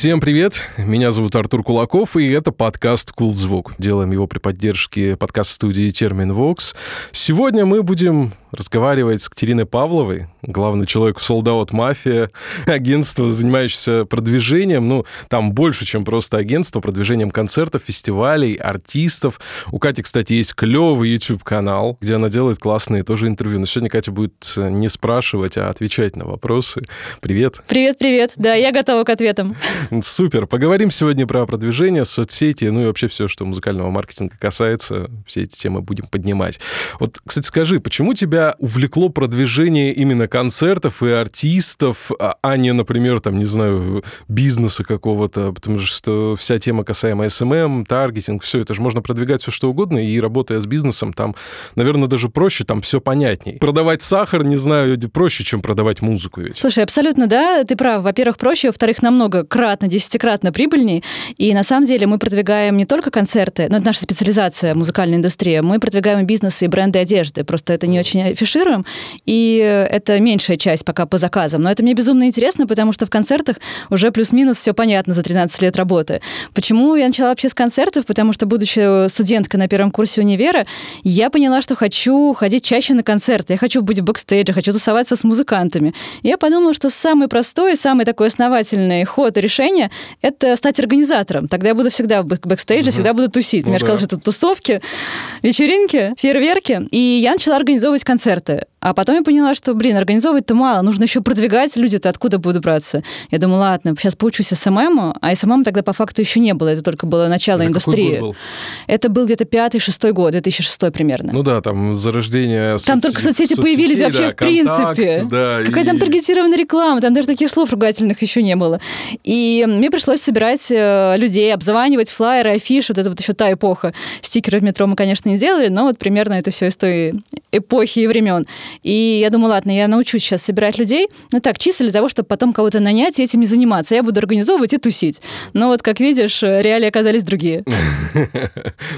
Всем привет, меня зовут Артур Кулаков, и это подкаст «Кул Звук». Делаем его при поддержке подкаст-студии «Термин Вокс». Сегодня мы будем разговаривать с Катериной Павловой, главный человек в Out Mafia, агентство, занимающееся продвижением, ну, там больше, чем просто агентство, продвижением концертов, фестивалей, артистов. У Кати, кстати, есть клевый YouTube-канал, где она делает классные тоже интервью. Но сегодня Катя будет не спрашивать, а отвечать на вопросы. Привет. Привет-привет. Да, я готова к ответам. Супер. Поговорим сегодня про продвижение, соцсети, ну и вообще все, что музыкального маркетинга касается. Все эти темы будем поднимать. Вот, кстати, скажи, почему тебя тебя увлекло продвижение именно концертов и артистов, а, а не, например, там, не знаю, бизнеса какого-то, потому что вся тема касаемо SMM, таргетинг, все это же можно продвигать все что угодно, и работая с бизнесом, там, наверное, даже проще, там все понятней. Продавать сахар, не знаю, проще, чем продавать музыку ведь. Слушай, абсолютно, да, ты прав. Во-первых, проще, во-вторых, намного кратно, десятикратно прибыльней, и на самом деле мы продвигаем не только концерты, но это наша специализация, музыкальная индустрия, мы продвигаем бизнесы и бренды одежды, просто это не очень афишируем, и это меньшая часть пока по заказам. Но это мне безумно интересно, потому что в концертах уже плюс-минус все понятно за 13 лет работы. Почему я начала вообще с концертов? Потому что, будучи студенткой на первом курсе универа, я поняла, что хочу ходить чаще на концерты. Я хочу быть в бэкстейдже, хочу тусоваться с музыкантами. И я подумала, что самый простой, самый такой основательный ход и решение — это стать организатором. Тогда я буду всегда в бэкстейдже, угу. всегда буду тусить. Ну, Мне да. казалось, что это тусовки, вечеринки, фейерверки. И я начала организовывать концерты. А потом я поняла, что, блин, организовывать-то мало, нужно еще продвигать, люди-то откуда будут браться? Я думаю, ладно, сейчас поучусь SMM у, а SMM тогда по факту еще не было, это только было начало это индустрии. Какой год был? Это был где-то пятый-шестой год, 2006 примерно. Ну да, там зарождение Там только соцсети, соцсетей, появились да, вообще в контакт, принципе. Да, Какая и... там таргетированная реклама, там даже таких слов ругательных еще не было. И мне пришлось собирать э, людей, обзванивать флайеры, афиши, вот это вот еще та эпоха. Стикеры в метро мы, конечно, не делали, но вот примерно это все из той эпохи и времен. И я думаю, ладно, я научусь сейчас собирать людей, ну так, чисто для того, чтобы потом кого-то нанять и этим не заниматься. Я буду организовывать и тусить. Но вот, как видишь, реалии оказались другие.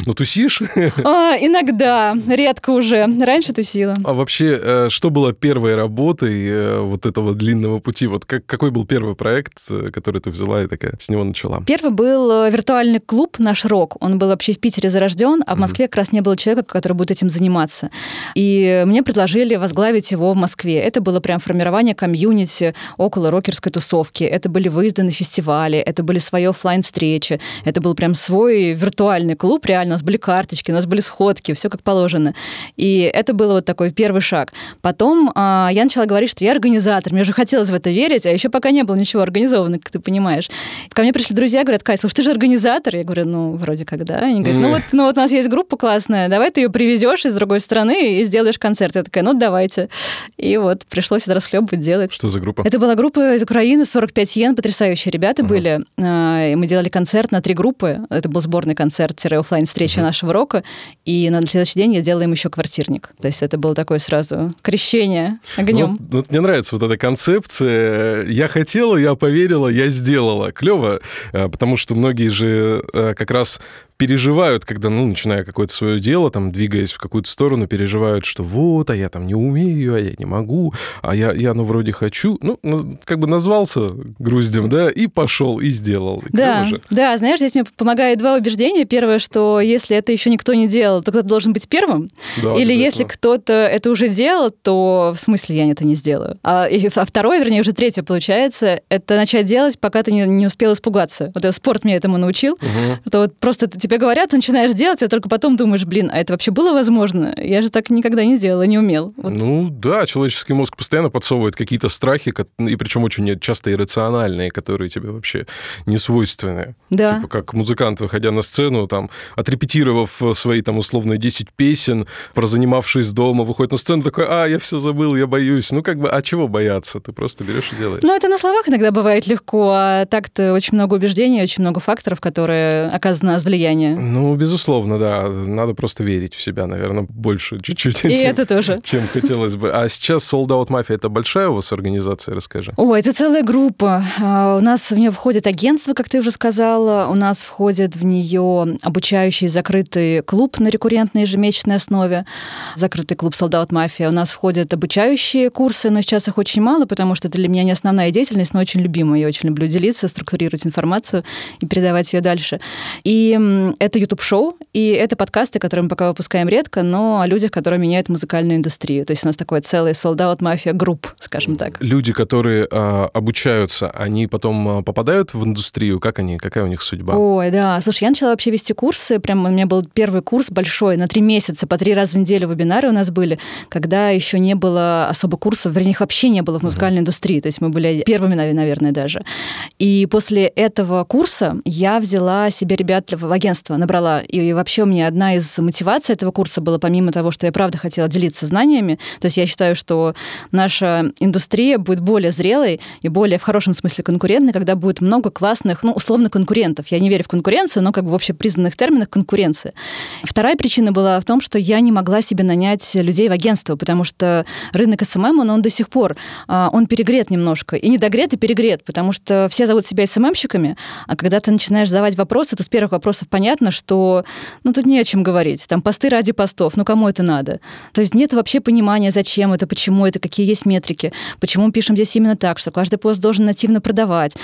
Ну, тусишь? А, иногда, редко уже. Раньше тусила. А вообще, э, что было первой работой э, вот этого длинного пути? Вот как, какой был первый проект, э, который ты взяла и такая с него начала? Первый был виртуальный клуб «Наш рок». Он был вообще в Питере зарожден, а в Москве как раз не было человека, который будет этим заниматься. И мне предложили возглавить его в Москве. Это было прям формирование комьюнити около рокерской тусовки. Это были выезды на фестивали, это были свои офлайн встречи это был прям свой виртуальный клуб, реально. У нас были карточки, у нас были сходки, все как положено. И это был вот такой первый шаг. Потом а, я начала говорить, что я организатор. Мне уже хотелось в это верить, а еще пока не было ничего организовано, как ты понимаешь. Ко мне пришли друзья, говорят, Кай, слушай, ты же организатор. Я говорю, ну, вроде как, да. Они говорят, ну вот, ну вот у нас есть группа классная, давай ты ее привезешь из другой страны и сделаешь концерт. Я такая, ну давайте. И вот пришлось это расхлебывать, делать. Что за группа? Это была группа из Украины, 45 йен, потрясающие ребята uh-huh. были. А, и мы делали концерт на три группы. Это был сборный концерт офлайн встреча uh-huh. нашего рока. И на следующий день я делала им еще квартирник. То есть это было такое сразу крещение огнем. Ну, вот, мне нравится вот эта концепция. Я хотела, я поверила, я сделала. Клево, а, потому что многие же а, как раз переживают, когда, ну, начиная какое-то свое дело, там, двигаясь в какую-то сторону, переживают, что вот, а я там не умею, а я не могу, а я, я ну, вроде хочу. Ну, как бы назвался груздем, да, и пошел, и сделал. И да, да, знаешь, здесь мне помогает два убеждения. Первое, что если это еще никто не делал, то кто-то должен быть первым. Да, Или если кто-то это уже делал, то в смысле я это не сделаю. А, и, а второе, вернее, уже третье получается, это начать делать, пока ты не, не успел испугаться. Вот спорт меня этому научил, угу. что вот просто типа тебе говорят, начинаешь делать, а только потом думаешь, блин, а это вообще было возможно? Я же так никогда не делала, не умел. Вот. Ну да, человеческий мозг постоянно подсовывает какие-то страхи, и причем очень часто иррациональные, которые тебе вообще не свойственны. Да. Типа как музыкант, выходя на сцену, там, отрепетировав свои там условно 10 песен, прозанимавшись дома, выходит на сцену такой, а, я все забыл, я боюсь. Ну как бы, а чего бояться? Ты просто берешь и делаешь. Ну это на словах иногда бывает легко, а так-то очень много убеждений, очень много факторов, которые оказаны на влияние мнение. Ну, безусловно, да. Надо просто верить в себя, наверное, больше чуть-чуть. И чем, это тоже. Чем хотелось бы. А сейчас Sold Out Mafia — это большая у вас организация, расскажи. О, это целая группа. А, у нас в нее входит агентство, как ты уже сказала. У нас входит в нее обучающий закрытый клуб на рекуррентной ежемесячной основе. Закрытый клуб Sold Out Mafia. У нас входят обучающие курсы, но сейчас их очень мало, потому что это для меня не основная деятельность, но очень любимая. Я очень люблю делиться, структурировать информацию и передавать ее дальше. И это YouTube-шоу, и это подкасты, которые мы пока выпускаем редко, но о людях, которые меняют музыкальную индустрию. То есть у нас такой целый солдат мафия групп, скажем так. Люди, которые э, обучаются, они потом а, попадают в индустрию? Как они? Какая у них судьба? Ой, да. Слушай, я начала вообще вести курсы. Прям у меня был первый курс большой на три месяца, по три раза в неделю вебинары у нас были, когда еще не было особо курсов, вернее, их вообще не было в музыкальной uh-huh. индустрии. То есть мы были первыми, наверное, даже. И после этого курса я взяла себе ребят в агентство, набрала. И вообще у меня одна из мотиваций этого курса была, помимо того, что я правда хотела делиться знаниями, то есть я считаю, что наша индустрия будет более зрелой и более в хорошем смысле конкурентной, когда будет много классных, ну, условно, конкурентов. Я не верю в конкуренцию, но как бы в общепризнанных терминах конкуренция. Вторая причина была в том, что я не могла себе нанять людей в агентство, потому что рынок SMM, он, он до сих пор, а, он перегрет немножко. И недогрет, и перегрет, потому что все зовут себя SMM щиками, а когда ты начинаешь задавать вопросы, то с первых вопросов понятно, что ну тут не о чем говорить. Там посты ради постов, ну кому это надо? То есть нет вообще понимания, зачем это, почему это, какие есть метрики, почему мы пишем здесь именно так, что каждый пост должен нативно продавать,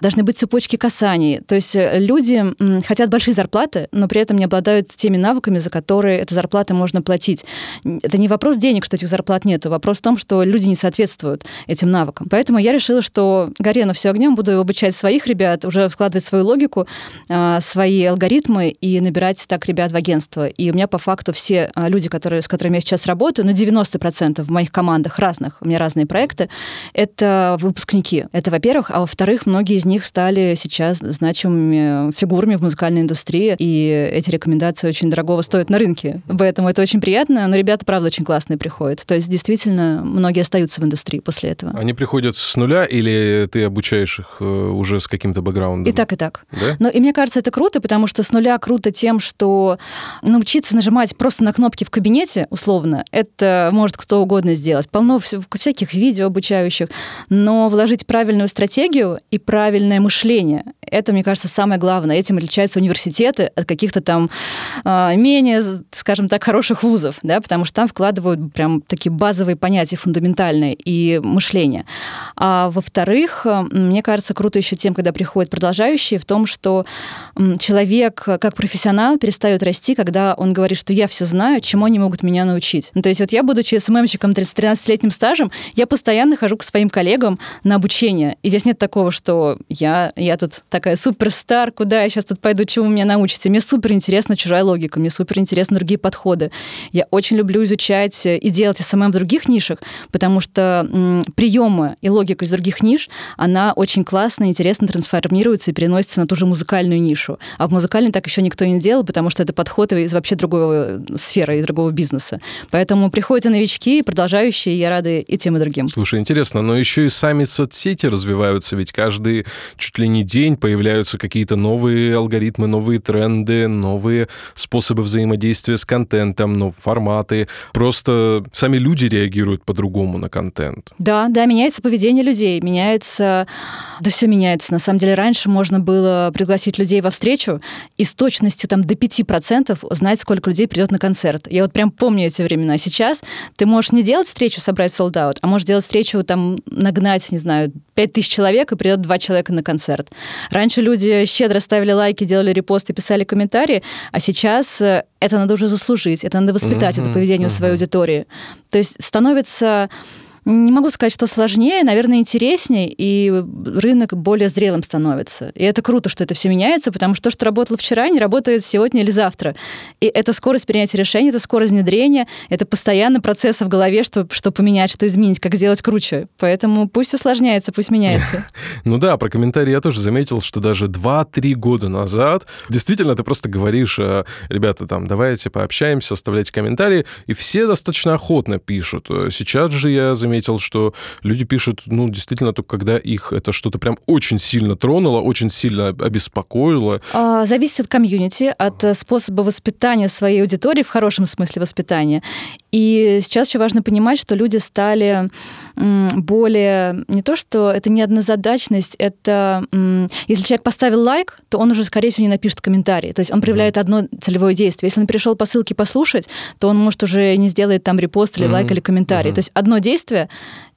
должны быть цепочки касаний. То есть э, люди хотят большие зарплаты, но при этом не обладают теми навыками, за которые эта зарплата можно платить. Это не вопрос денег, что этих зарплат нет, вопрос в том, что люди не соответствуют этим навыкам. Поэтому я решила, что горе на все огнем, буду обучать своих ребят, уже вкладывать свою логику, а, свои алгоритмы и набирать так ребят в агентство. И у меня по факту все а, люди, которые, с которыми я сейчас работаю, ну, 90% в моих командах разных, у меня разные проекты, это выпускники. Это, во-первых. А во-вторых, многие из них стали сейчас значимыми фигурами в музыкальной индустрии, и эти рекомендации очень дорогого стоят на рынке. Поэтому это очень приятно, но ребята, правда, очень классные приходят. То есть, действительно, многие остаются в индустрии после этого. Они приходят с нуля или ты обучаешь их э, уже с каким-то бэкграундом? И так, и так. Да? Но, и мне кажется, это круто, потому что с нуля круто тем, что научиться нажимать просто на кнопки в кабинете, условно, это может кто угодно сделать. Полно всяких видео обучающих, но вложить правильную стратегию и правильное мышление, это, мне кажется, самое главное. Этим отличаются университеты от каких-то там э, менее, скажем так, хороших вузов, да, потому что там вкладывают прям такие базовые понятия, фундаментальные, и мышление. А во-вторых, мне кажется, круто еще тем, когда приходят продолжающие, в том, что человек как профессионал перестает расти, когда он говорит, что я все знаю, чему они могут меня научить. Ну, то есть вот я, будучи СММщиком 13-летним стажем, я постоянно хожу к своим коллегам на обучение. И здесь нет такого, что я, я тут такая superstar, куда я сейчас тут пойду, чему меня научите. Мне супер интересна чужая логика, мне супер интересны другие подходы. Я очень люблю изучать и делать SMM в других нишах, потому что приемы и логика из других ниш, она очень классно, интересно трансформируется и переносится на ту же музыкальную нишу. А в музыкальной так еще никто не делал, потому что это подход из вообще другой сферы, из другого бизнеса. Поэтому приходят и новички, и продолжающие, и я рада и тем, и другим. Слушай, интересно, но еще и сами соцсети развиваются, ведь каждый чуть ли не день появляются какие-то новые алгоритмы, новые тренды, новые способы взаимодействия с контентом, новые форматы. Просто сами люди реагируют по-другому на контент. Да, да, меняется поведение людей, меняется... Да все меняется. На самом деле раньше можно было пригласить людей во встречу и с точностью там до 5% знать, сколько людей придет на концерт. Я вот прям помню эти времена. Сейчас ты можешь не делать встречу, собрать солдат, а можешь делать встречу, там, нагнать, не знаю, 5000 человек, и придет два человека на концерт. Раньше люди щедро ставили лайки, делали репосты, писали комментарии, а сейчас э, это надо уже заслужить, это надо воспитать, mm-hmm, это поведение mm-hmm. своей аудитории. То есть становится не могу сказать, что сложнее, наверное, интереснее, и рынок более зрелым становится. И это круто, что это все меняется, потому что то, что работало вчера, не работает сегодня или завтра. И это скорость принятия решений, это скорость внедрения, это постоянно процессы в голове, что, что поменять, что изменить, как сделать круче. Поэтому пусть усложняется, пусть меняется. Ну да, про комментарии я тоже заметил, что даже 2-3 года назад действительно ты просто говоришь, э, ребята, там, давайте пообщаемся, оставляйте комментарии, и все достаточно охотно пишут. Сейчас же я заметил, заметил, что люди пишут, ну, действительно, только когда их это что-то прям очень сильно тронуло, очень сильно обеспокоило. А, зависит от комьюнити, от э, способа воспитания своей аудитории, в хорошем смысле воспитания. И сейчас еще важно понимать, что люди стали более... Не то, что это не однозадачность, это... Если человек поставил лайк, то он уже, скорее всего, не напишет комментарий. То есть он проявляет одно целевое действие. Если он пришел по ссылке послушать, то он, может, уже не сделает там репост или лайк или комментарий. То есть одно действие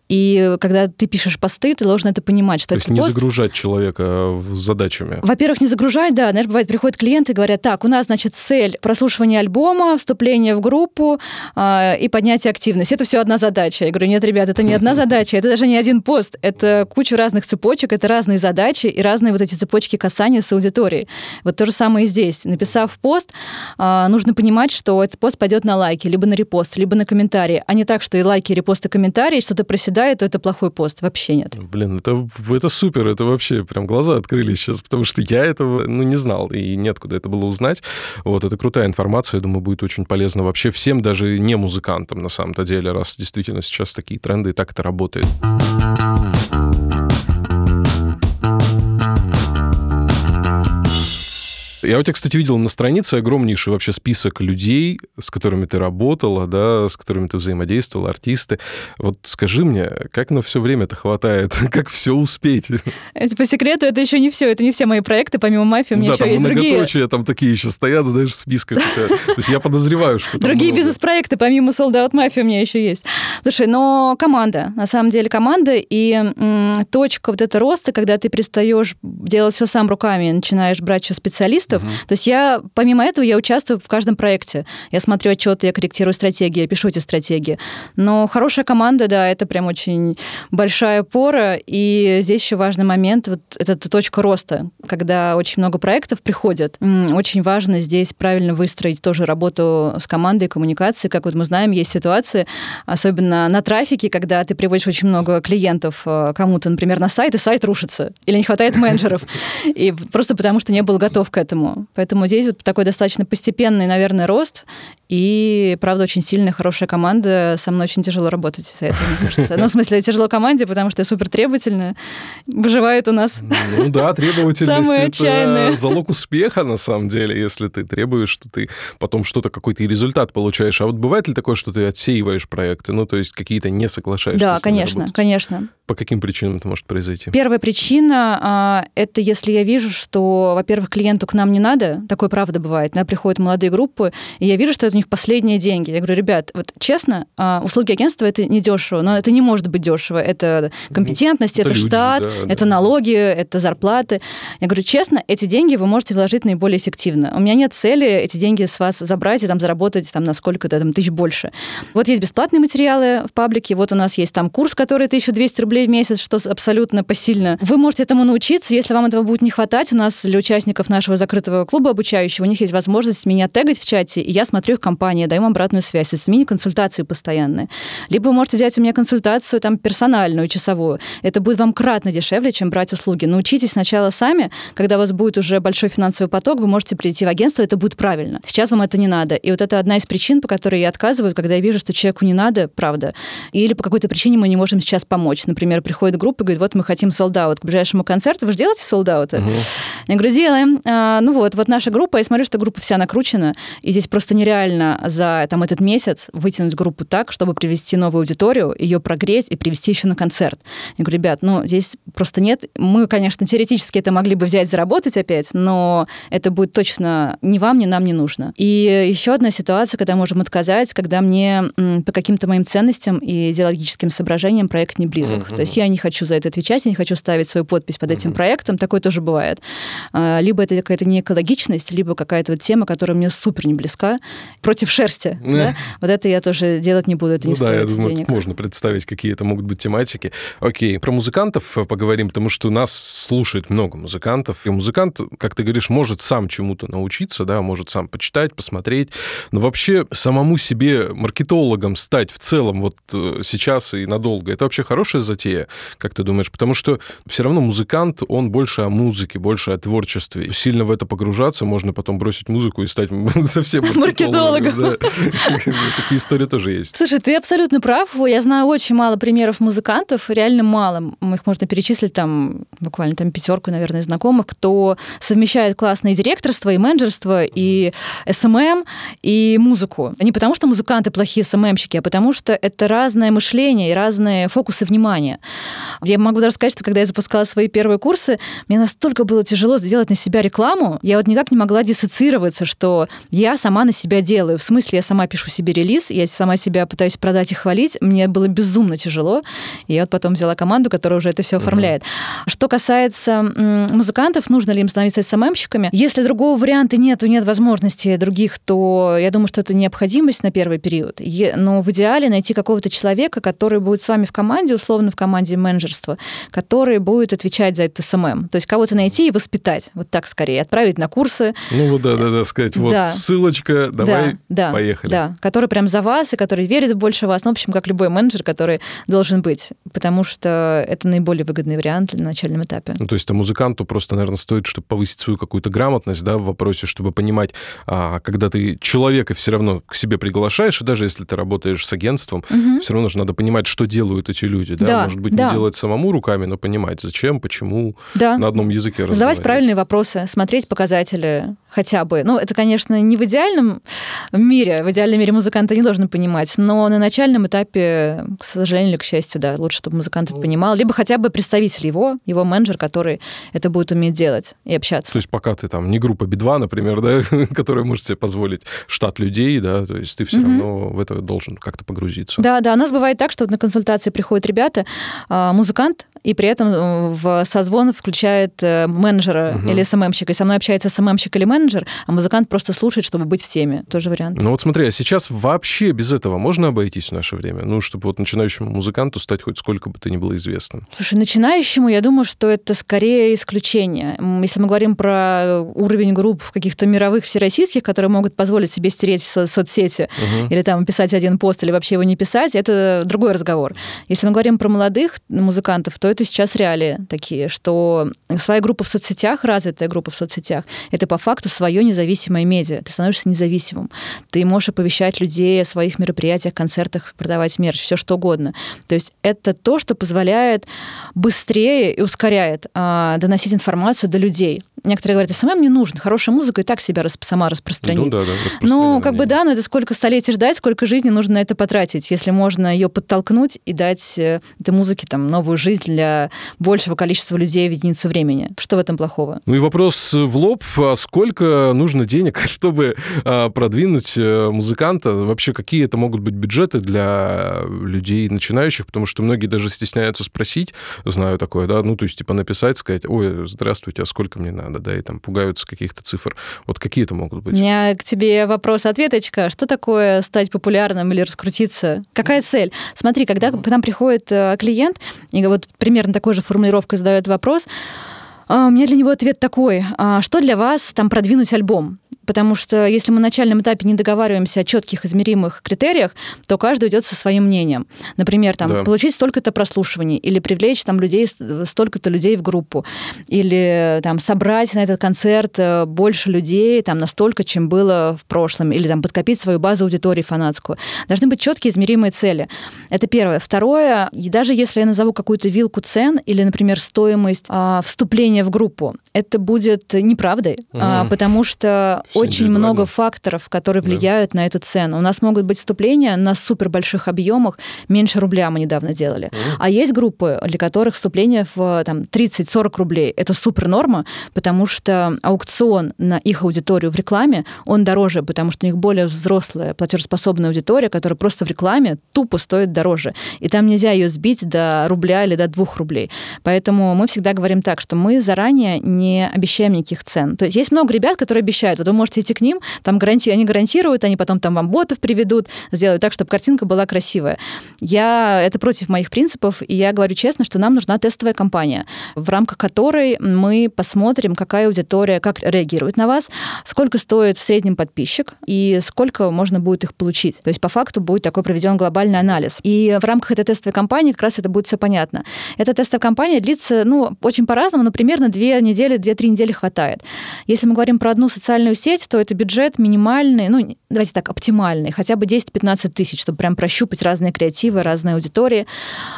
и когда ты пишешь посты, ты должен это понимать, что То есть не пост... загружать человека задачами. Во-первых, не загружать, да. Знаешь, бывает, приходят клиенты и говорят, так, у нас, значит, цель прослушивания альбома, вступление в группу э, и поднятие активности. Это все одна задача. Я говорю, нет, ребят, это не одна задача, это даже не один пост. Это куча разных цепочек, это разные задачи и разные вот эти цепочки касания с аудиторией. Вот то же самое и здесь. Написав пост, э, нужно понимать, что этот пост пойдет на лайки, либо на репост, либо на комментарии, а не так, что и лайки, и репосты, и комментарии, что-то проседает проседает, то это плохой пост. Вообще нет. Блин, это, это супер, это вообще прям глаза открылись сейчас, потому что я этого, ну, не знал, и неоткуда это было узнать. Вот, это крутая информация, я думаю, будет очень полезно вообще всем, даже не музыкантам, на самом-то деле, раз действительно сейчас такие тренды, и так это работает. Я у тебя, кстати, видел на странице огромнейший вообще список людей, с которыми ты работала, да, с которыми ты взаимодействовала, артисты. Вот скажи мне, как на все время-то хватает? как все успеть? По секрету, это еще не все. Это не все мои проекты. Помимо «Мафии» у меня да, еще есть другие. там такие еще стоят, знаешь, в списках. То есть я подозреваю, что Другие бизнес-проекты, помимо «Sold Out Mafia» у меня еще есть. Слушай, но команда. На самом деле команда и точка вот этого роста, когда ты перестаешь делать все сам руками, начинаешь брать еще специалистов, проектов. Угу. То есть я, помимо этого, я участвую в каждом проекте. Я смотрю отчеты, я корректирую стратегии, я пишу эти стратегии. Но хорошая команда, да, это прям очень большая опора. И здесь еще важный момент, вот это точка роста, когда очень много проектов приходят. Очень важно здесь правильно выстроить тоже работу с командой, коммуникации. Как вот мы знаем, есть ситуации, особенно на трафике, когда ты приводишь очень много клиентов э, кому-то, например, на сайт, и сайт рушится, или не хватает менеджеров. И просто потому, что не был готов к этому этому. Поэтому здесь вот такой достаточно постепенный, наверное, рост. И, правда, очень сильная, хорошая команда. Со мной очень тяжело работать за это, мне кажется. Ну, в смысле, тяжело команде, потому что я супер требовательная. Выживает у нас. Ну да, требовательность – это залог успеха, на самом деле. Если ты требуешь, что ты потом что-то, какой-то результат получаешь. А вот бывает ли такое, что ты отсеиваешь проекты? Ну, то есть какие-то не соглашаешься Да, конечно, конечно. По каким причинам это может произойти? Первая причина а, – это если я вижу, что, во-первых, клиенту к нам не надо, такое правда бывает. Иногда приходят молодые группы, и я вижу, что это у них последние деньги. Я говорю, ребят, вот честно, а, услуги агентства это не дешево, но это не может быть дешево. Это компетентность, ну, это, это люди, штат, да, это да. налоги, это зарплаты. Я говорю, честно, эти деньги вы можете вложить наиболее эффективно. У меня нет цели эти деньги с вас забрать и там заработать там на сколько-то там, тысяч больше. Вот есть бесплатные материалы в паблике, вот у нас есть там курс, который 1200 рублей в месяц, что абсолютно посильно. Вы можете этому научиться, если вам этого будет не хватать. У нас для участников нашего закрытого клуба обучающего, у них есть возможность меня тегать в чате, и я смотрю их компании, даю им обратную связь. То есть мини-консультации постоянные. Либо вы можете взять у меня консультацию там персональную, часовую. Это будет вам кратно дешевле, чем брать услуги. Научитесь сначала сами, когда у вас будет уже большой финансовый поток, вы можете прийти в агентство, это будет правильно. Сейчас вам это не надо. И вот это одна из причин, по которой я отказываю, когда я вижу, что человеку не надо, правда. Или по какой-то причине мы не можем сейчас помочь. Например, приходит группа и говорит, вот мы хотим солдат к ближайшему концерту, вы же делаете солдаты? Угу. Я говорю, делаем. А, ну вот, вот наша группа, я смотрю, что группа вся накручена, и здесь просто нереально за там, этот месяц вытянуть группу так, чтобы привести новую аудиторию, ее прогреть и привести еще на концерт. Я говорю, ребят, ну здесь просто нет. Мы, конечно, теоретически это могли бы взять, заработать опять, но это будет точно ни вам, ни нам не нужно. И еще одна ситуация, когда можем отказать, когда мне по каким-то моим ценностям и идеологическим соображениям проект не близок. Mm-hmm. То есть я не хочу за это отвечать, я не хочу ставить свою подпись под этим mm-hmm. проектом. Такое тоже бывает. А, либо это какая-то не экологичность, либо какая-то вот тема, которая мне супер не близка, против шерсти. Да? Вот это я тоже делать не буду, это ну, не да, стоит я думаю, денег. можно представить, какие это могут быть тематики. Окей, про музыкантов э, поговорим, потому что нас слушает много музыкантов, и музыкант, как ты говоришь, может сам чему-то научиться, да, может сам почитать, посмотреть, но вообще самому себе маркетологом стать в целом вот э, сейчас и надолго, это вообще хорошая затея, как ты думаешь? Потому что все равно музыкант, он больше о музыке, больше о творчестве. Сильно в это погружаться, можно потом бросить музыку и стать совсем маркетологом. Такие истории тоже есть. Слушай, ты абсолютно прав. Я знаю очень мало примеров музыкантов, реально мало. Их можно перечислить там буквально там пятерку, наверное, знакомых, кто совмещает классное директорство и менеджерство, и SMM, и музыку. Не потому, что музыканты плохие SMM щики, а потому что это разное мышление и разные фокусы внимания. Я могу даже сказать, что когда я запускала свои первые курсы, мне настолько было тяжело сделать на себя рекламу, я вот никак не могла диссоциироваться, что я сама на себя делаю. В смысле, я сама пишу себе релиз, я сама себя пытаюсь продать и хвалить. Мне было безумно тяжело. И я вот потом взяла команду, которая уже это все оформляет. Uh-huh. Что касается музыкантов, нужно ли им становиться СММщиками? Если другого варианта нет, нет возможности других, то я думаю, что это необходимость на первый период. Но в идеале найти какого-то человека, который будет с вами в команде, условно в команде менеджерства, который будет отвечать за это SMM. То есть кого-то найти и воспитать. Вот так скорее. Отправить на курсы. Ну вот да, да, да, сказать, вот да. ссылочка, давай, да, поехали. Да, который прям за вас и который верит больше вас. Ну, в общем, как любой менеджер, который должен быть. Потому что это наиболее выгодный вариант на начальном этапе. Ну, то есть а музыканту просто, наверное, стоит, чтобы повысить свою какую-то грамотность, да, в вопросе, чтобы понимать, а, когда ты человека все равно к себе приглашаешь, и даже если ты работаешь с агентством, угу. все равно же надо понимать, что делают эти люди, да, да может быть, да. не делать самому руками, но понимать, зачем, почему, да. на одном языке Задавать правильные вопросы, смотреть показатели хотя бы. Ну, это, конечно, не в идеальном мире, в идеальном мире музыканты не должны понимать, но на начальном этапе, к сожалению или к счастью, да, лучше, чтобы музыкант это понимал, либо хотя бы представитель его, его менеджер, который это будет уметь делать и общаться. То есть пока ты там не группа Би-2, например, да, которая может себе позволить штат людей, да, то есть ты все угу. равно в это должен как-то погрузиться. Да, да, у нас бывает так, что вот на консультации приходят ребята, а, музыкант, и при этом э, в созвон включает э, менеджера угу. или СММщика, и со мной общается СММщик или менеджер, а музыкант просто слушает, чтобы быть в теме. Тоже вариант. Ну вот смотри, а сейчас вообще без этого можно обойтись в наше время? Ну, чтобы вот начинающему музыканту стать хоть сколько бы то ни было известным. Слушай, начинающему, я думаю, что это скорее исключение. Если мы говорим про уровень групп каких-то мировых всероссийских, которые могут позволить себе стереть со соцсети угу. или там писать один пост или вообще его не писать, это другой разговор. Если мы говорим про молодых музыкантов, то это сейчас реалии такие, что своя группа в соцсетях, развитая группа в соцсетях, это по факту свое независимое медиа. Ты становишься независимым. Ты можешь оповещать людей о своих мероприятиях, концертах, продавать мерч, все что угодно. То есть это то, что позволяет быстрее и ускоряет а, доносить информацию до людей. Некоторые говорят, SMM не нужен, хорошая музыка и так себя рас, сама распространит. Ну, да, да, ну, как бы да, но это сколько столетий ждать, сколько жизни нужно на это потратить, если можно ее подтолкнуть и дать э, этой музыке там новую жизнь для большего количества людей в единицу времени. Что в этом плохого? Ну и вопрос в лоб, а сколько нужно денег, чтобы а, продвинуть э, музыканта? Вообще, какие это могут быть бюджеты для людей начинающих? Потому что многие даже стесняются спросить, знаю такое, да, ну, то есть, типа, написать, сказать, ой, здравствуйте, а сколько мне надо, да, и там пугаются каких-то цифр. Вот какие это могут быть? У меня к тебе вопрос-ответочка. Что такое стать популярным или раскрутиться? Какая цель? Смотри, когда к нам приходит э, клиент, и вот примерно такой же формулировкой задает вопрос, а, у меня для него ответ такой. А, что для вас там продвинуть альбом? Потому что если мы на начальном этапе не договариваемся о четких измеримых критериях, то каждый идет со своим мнением. Например, там, да. получить столько-то прослушиваний, или привлечь там, людей, столько-то людей в группу, или там, собрать на этот концерт э, больше людей там, настолько, чем было в прошлом, или там, подкопить свою базу аудитории фанатскую. Должны быть четкие измеримые цели. Это первое. Второе, и даже если я назову какую-то вилку цен, или, например, стоимость а, вступления в группу, это будет неправдой, угу. а, потому что очень много факторов, которые влияют да. на эту цену. У нас могут быть вступления на супер больших объемах, меньше рубля мы недавно делали. Mm. А есть группы, для которых вступление в там, 30-40 рублей. Это супер норма, потому что аукцион на их аудиторию в рекламе, он дороже, потому что у них более взрослая, платежеспособная аудитория, которая просто в рекламе тупо стоит дороже. И там нельзя ее сбить до рубля или до двух рублей. Поэтому мы всегда говорим так, что мы заранее не обещаем никаких цен. То есть есть много ребят, которые обещают. Вот вы можете идти к ним, там гаранти... они гарантируют, они потом там вам ботов приведут, сделают так, чтобы картинка была красивая. Я... Это против моих принципов, и я говорю честно, что нам нужна тестовая кампания, в рамках которой мы посмотрим, какая аудитория, как реагирует на вас, сколько стоит в среднем подписчик и сколько можно будет их получить. То есть по факту будет такой проведен глобальный анализ. И в рамках этой тестовой кампании как раз это будет все понятно. Эта тестовая кампания длится, ну, очень по-разному, но примерно две недели, две-три недели хватает. Если мы говорим про одну социальную сеть, то это бюджет минимальный, ну, давайте так, оптимальный, хотя бы 10-15 тысяч, чтобы прям прощупать разные креативы, разные аудитории.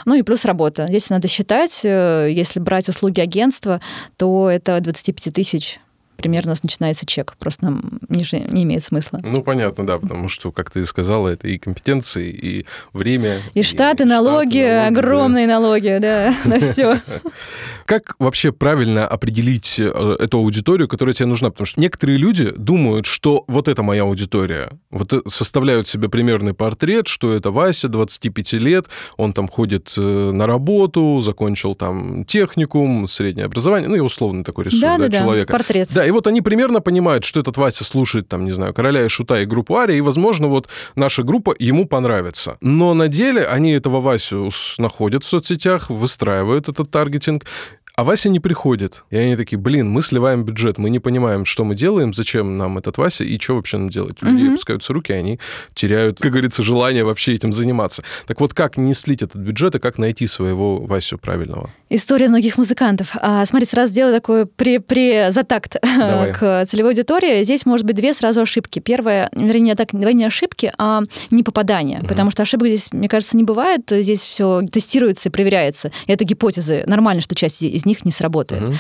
Ну и плюс работа. Здесь надо считать, э, если брать услуги агентства, то это 25 тысяч примерно начинается чек. Просто нам ниже не имеет смысла. Ну, понятно, да, потому что, как ты сказала, это и компетенции, и время. И, и штаты, и налоги, штаты, налоги, огромные да. налоги, да, на все. Как вообще правильно определить э, эту аудиторию, которая тебе нужна? Потому что некоторые люди думают, что вот это моя аудитория. Вот э, составляют себе примерный портрет, что это Вася, 25 лет, он там ходит э, на работу, закончил там техникум, среднее образование, ну, я условно такой рисую, да, да, да, человека. портрет. Да, и вот они примерно понимают, что этот Вася слушает, там, не знаю, Короля и Шута и группу Ария, и, возможно, вот наша группа ему понравится. Но на деле они этого Васю находят в соцсетях, выстраивают этот таргетинг, а Вася не приходит. И они такие, блин, мы сливаем бюджет, мы не понимаем, что мы делаем, зачем нам этот Вася и что вообще нам делать. Люди mm-hmm. опускаются руки, они теряют, как говорится, желание вообще этим заниматься. Так вот, как не слить этот бюджет и как найти своего Васю правильного? История многих музыкантов. А, смотри, сразу сделаю такой при, при затакт к целевой аудитории. Здесь может быть две сразу ошибки. Первая, вернее, так, давай не ошибки, а не попадание. Mm-hmm. Потому что ошибок здесь, мне кажется, не бывает. Здесь все тестируется и проверяется. И это гипотезы. Нормально, что часть из них не сработает. Угу.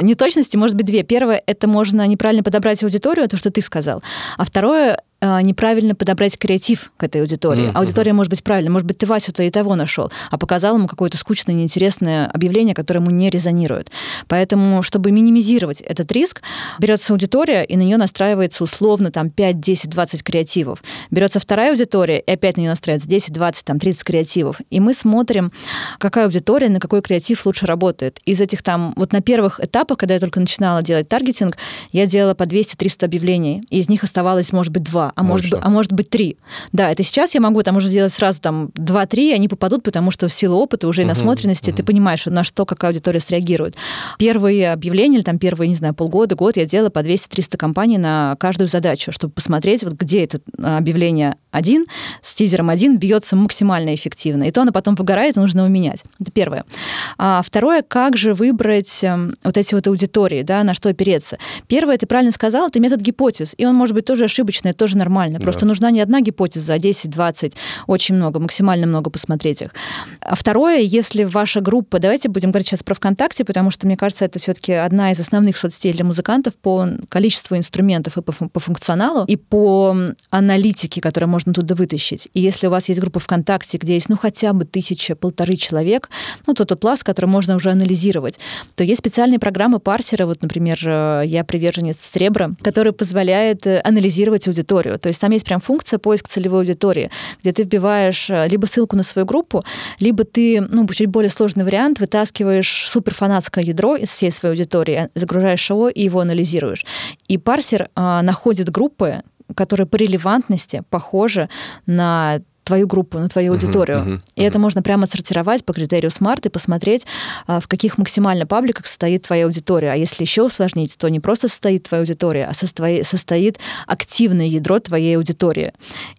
Неточности может быть две. Первое, это можно неправильно подобрать аудиторию, то, что ты сказал. А второе, неправильно подобрать креатив к этой аудитории. Mm-hmm. Аудитория может быть правильной, может быть, ты Васю-то и того нашел, а показал ему какое-то скучное, неинтересное объявление, которое ему не резонирует. Поэтому, чтобы минимизировать этот риск, берется аудитория, и на нее настраивается условно там 5, 10, 20 креативов. Берется вторая аудитория, и опять на нее настраивается 10, 20, там 30 креативов. И мы смотрим, какая аудитория, на какой креатив лучше работает. Из этих там, вот на первых этапах, когда я только начинала делать таргетинг, я делала по 200-300 объявлений, и из них оставалось, может быть, два а может, а может быть три. Да, это сейчас я могу там уже сделать сразу там два-три, они попадут, потому что в силу опыта уже и насмотренности угу. ты понимаешь, на что какая аудитория среагирует. Первые объявления или там первые, не знаю, полгода, год я делала по 200-300 компаний на каждую задачу, чтобы посмотреть, вот где это объявление один с тизером один бьется максимально эффективно. И то оно потом выгорает, и нужно его менять. Это первое. А второе, как же выбрать эм, вот эти вот аудитории, да, на что опереться. Первое, ты правильно сказал, это метод гипотез. И он может быть тоже ошибочный, тоже тоже нормально. Просто да. нужна не одна гипотеза, а 10-20, очень много, максимально много посмотреть их. А второе, если ваша группа, давайте будем говорить сейчас про ВКонтакте, потому что, мне кажется, это все-таки одна из основных соцсетей для музыкантов по количеству инструментов и по, по функционалу, и по аналитике, которую можно туда вытащить. И если у вас есть группа ВКонтакте, где есть, ну, хотя бы тысяча, полторы человек, ну, то тот пласт, который можно уже анализировать, то есть специальные программы парсера, вот, например, э, я приверженец Стребра, который позволяет э, анализировать аудиторию аудиторию. То есть там есть прям функция поиск целевой аудитории, где ты вбиваешь э, либо ссылку на свою группу, либо ты, ну, чуть более сложный вариант, вытаскиваешь суперфанатское ядро из всей своей аудитории, загружаешь его и его анализируешь. И парсер а, находит группы, которые по релевантности похожи на твою группу, на твою аудиторию. Uh-huh, uh-huh, и это можно прямо сортировать по критерию Smart и посмотреть, а, в каких максимально пабликах состоит твоя аудитория. А если еще усложнить, то не просто состоит твоя аудитория, а состоит активное ядро твоей аудитории.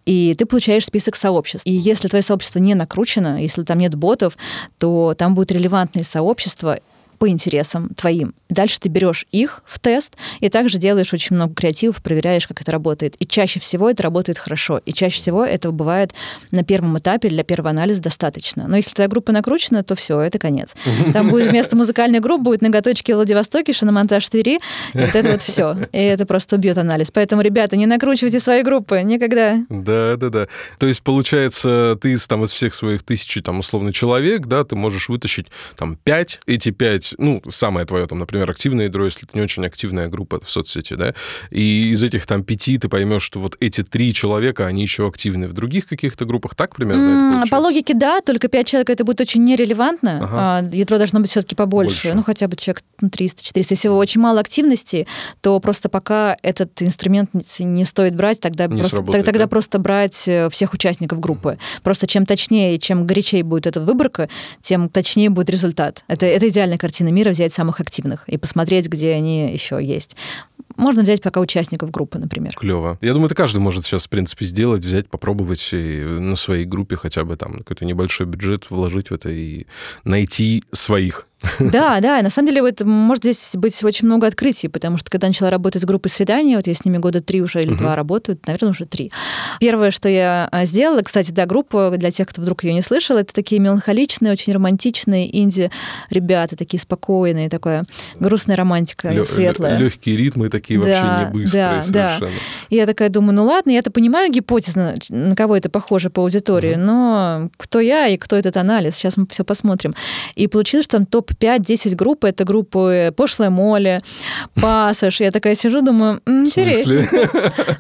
И ты получаешь список сообществ. И если твое сообщество не накручено, если там нет ботов, то там будут релевантные сообщества, по интересам твоим. Дальше ты берешь их в тест и также делаешь очень много креативов, проверяешь, как это работает. И чаще всего это работает хорошо. И чаще всего этого бывает на первом этапе для первого анализа достаточно. Но если твоя группа накручена, то все, это конец. Там будет вместо музыкальной группы будет ноготочки в Владивостоке, шиномонтаж Твери, и вот это вот все. И это просто убьет анализ. Поэтому, ребята, не накручивайте свои группы никогда. Да, да, да. То есть, получается, ты из, там, из всех своих тысячи, там, условно, человек, да, ты можешь вытащить там пять, эти пять взять, ну, самое твое, там, например, активное ядро, если это не очень активная группа в соцсети, да, и из этих там пяти ты поймешь, что вот эти три человека, они еще активны в других каких-то группах, так примерно? По логике, да, только пять человек это будет очень нерелевантно. Ага. А, ядро должно быть все-таки побольше, Больше. ну, хотя бы человек 300-400. Если очень мало активности, то просто пока этот инструмент не стоит брать, тогда, не просто, тогда да? просто брать э, всех участников группы. Mm. Просто чем точнее, чем горячее будет эта выборка, тем точнее будет результат. Это, это идеальная картина мира, взять самых активных и посмотреть, где они еще есть. Можно взять пока участников группы, например. Клево. Я думаю, это каждый может сейчас, в принципе, сделать, взять, попробовать и на своей группе хотя бы там какой-то небольшой бюджет вложить в это и найти своих Да, да, на самом деле вот может здесь быть очень много открытий, потому что когда начала работать с группой свиданий, вот я с ними года три уже или два работаю, наверное, уже три. Первое, что я а, сделала, кстати, да, группа, для тех, кто вдруг ее не слышал, это такие меланхоличные, очень романтичные инди-ребята, такие спокойные, такая грустная романтика, Лё- светлая. Легкие ритмы такие да, вообще не быстрые да, совершенно. Да. И я такая думаю, ну ладно, я-то понимаю гипотезно, на кого это похоже по аудитории, угу. но кто я и кто этот анализ, сейчас мы все посмотрим. И получилось, что там топ 5-10 групп. Это группы Пошлая Молли, Пассаж. Я такая сижу, думаю, интересно.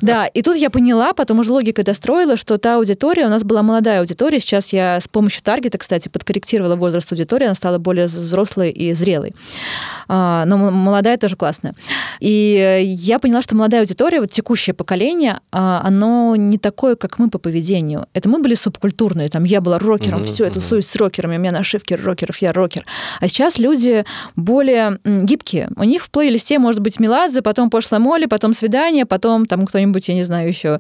Да, и тут я поняла, потом уже логика достроила, что та аудитория, у нас была молодая аудитория, сейчас я с помощью таргета, кстати, подкорректировала возраст аудитории, она стала более взрослой и зрелой. А, но молодая тоже классная. И я поняла, что молодая аудитория, вот текущее поколение, а, оно не такое, как мы по поведению. Это мы были субкультурные, там я была рокером, все, я тусуюсь с рокерами, у меня нашивки рокеров, я рокер. А сейчас люди более гибкие. У них в плейлисте может быть Меладзе, потом Пошлая Молли, потом Свидание, потом там кто-нибудь, я не знаю, еще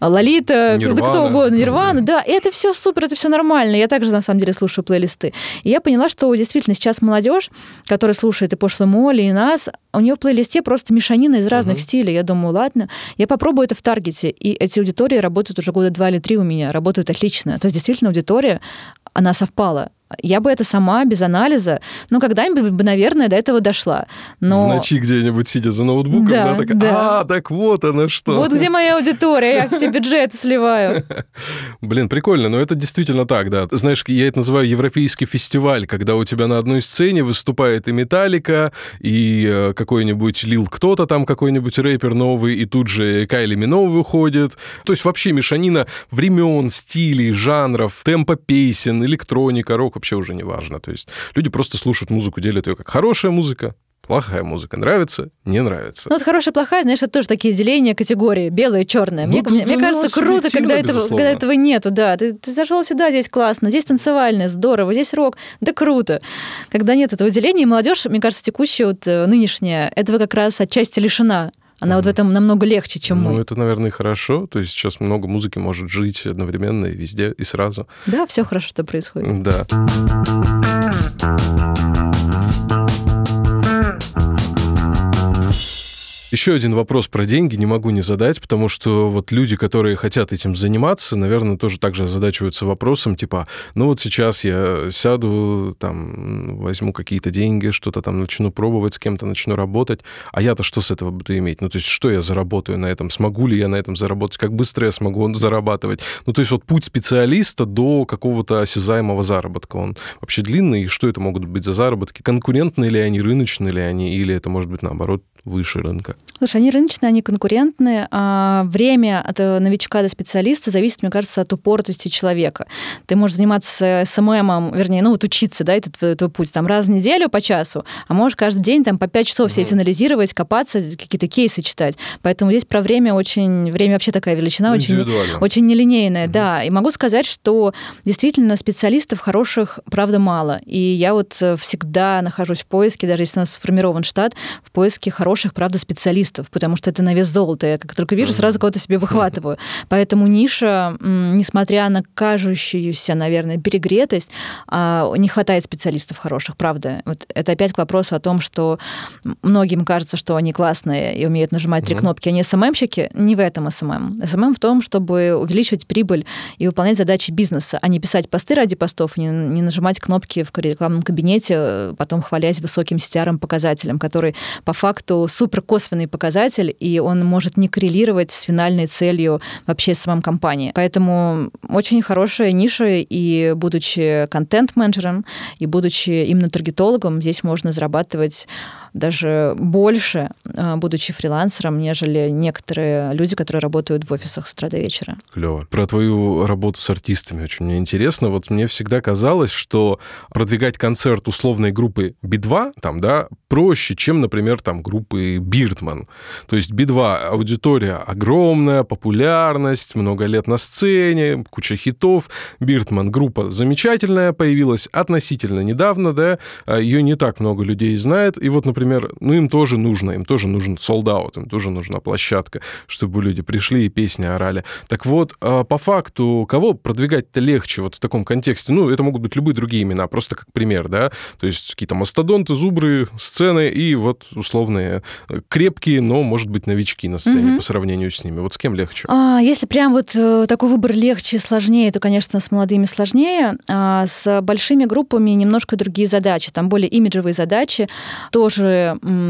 Лолита, Нирвана. кто угодно, Нирвана. Да, и это все супер, это все нормально. Я также, на самом деле, слушаю плейлисты. И я поняла, что действительно сейчас молодежь, которая слушает и Пошлую Молли, и нас, у нее в плейлисте просто мешанина из разных угу. стилей. Я думаю, ладно, я попробую это в Таргете. И эти аудитории работают уже года два или три у меня, работают отлично. То есть действительно аудитория, она совпала я бы это сама, без анализа, ну, когда-нибудь бы, наверное, до этого дошла. Но... В ночи где-нибудь, сидя за ноутбуком, да, да, так, да. а, так вот она что. Вот где моя аудитория, я все бюджеты сливаю. Блин, прикольно, но это действительно так, да. Знаешь, я это называю европейский фестиваль, когда у тебя на одной сцене выступает и Металлика, и э, какой-нибудь Лил кто-то там, какой-нибудь рэпер новый, и тут же Кайли Миноу выходит. То есть вообще мешанина времен, стилей, жанров, темпа песен, электроника, рок, вообще уже не важно. То есть люди просто слушают музыку, делят ее как хорошая музыка, плохая музыка. Нравится, не нравится. Ну, вот хорошая, плохая, знаешь, это тоже такие деления категории, белое, черное. Ну, мне, мне, мне кажется, круто, когда этого, когда этого нету, да. Ты, ты зашел сюда, здесь классно, здесь танцевальное, здорово, здесь рок, да круто. Когда нет этого деления, и молодежь, мне кажется, текущая, вот э, нынешняя, этого как раз отчасти лишена. Она вот в этом намного легче, чем ну, мы. Ну, это, наверное, и хорошо. То есть сейчас много музыки может жить одновременно и везде, и сразу. Да, все хорошо, что происходит. Да. Еще один вопрос про деньги не могу не задать, потому что вот люди, которые хотят этим заниматься, наверное, тоже также озадачиваются вопросом, типа, ну вот сейчас я сяду, там, возьму какие-то деньги, что-то там начну пробовать, с кем-то начну работать, а я-то что с этого буду иметь? Ну, то есть, что я заработаю на этом? Смогу ли я на этом заработать? Как быстро я смогу зарабатывать? Ну, то есть, вот путь специалиста до какого-то осязаемого заработка, он вообще длинный, и что это могут быть за заработки? Конкурентные ли они, рыночные ли они, или это может быть наоборот выше рынка? Слушай, они рыночные, они конкурентные. А время от э, новичка до специалиста зависит, мне кажется, от упоротости человека. Ты можешь заниматься СММом, вернее, ну вот учиться, да, этот твой, твой путь, там раз в неделю по часу, а можешь каждый день там по пять часов все эти анализировать, копаться, какие-то кейсы читать. Поэтому здесь про время очень... Время вообще такая величина, очень, очень нелинейная, mm-hmm. да. И могу сказать, что действительно специалистов хороших, правда, мало. И я вот э, всегда нахожусь в поиске, даже если у нас сформирован штат, в поиске хороших хороших, правда, специалистов, потому что это на вес золота. Я как только вижу, сразу кого-то себе выхватываю. Поэтому ниша, несмотря на кажущуюся, наверное, перегретость, а, не хватает специалистов хороших, правда. Вот это опять к вопросу о том, что многим кажется, что они классные и умеют нажимать три кнопки. Они SMM щики. Не в этом SMM. SMM в том, чтобы увеличивать прибыль и выполнять задачи бизнеса, а не писать посты ради постов, не, не нажимать кнопки в рекламном кабинете, потом хвалясь высоким CTR-показателем, который по факту попросту супер косвенный показатель, и он может не коррелировать с финальной целью вообще самой компании. Поэтому очень хорошая ниша, и будучи контент-менеджером, и будучи именно таргетологом, здесь можно зарабатывать даже больше, а, будучи фрилансером, нежели некоторые люди, которые работают в офисах с утра до вечера. Клево. Про твою работу с артистами очень мне интересно. Вот мне всегда казалось, что продвигать концерт условной группы Би-2, там, да, проще, чем, например, там, группы Биртман. То есть Би-2 аудитория огромная, популярность, много лет на сцене, куча хитов. Биртман группа замечательная, появилась относительно недавно, да, ее не так много людей знает. И вот, например, например, ну, им тоже нужно, им тоже нужен солдат, им тоже нужна площадка, чтобы люди пришли и песни орали. Так вот, а, по факту, кого продвигать-то легче вот в таком контексте? Ну, это могут быть любые другие имена, просто как пример, да? То есть какие-то мастодонты, зубры, сцены и вот условные э, крепкие, но, может быть, новички на сцене mm-hmm. по сравнению с ними. Вот с кем легче? А, если прям вот э, такой выбор легче, сложнее, то, конечно, с молодыми сложнее. А с большими группами немножко другие задачи. Там более имиджевые задачи. Тоже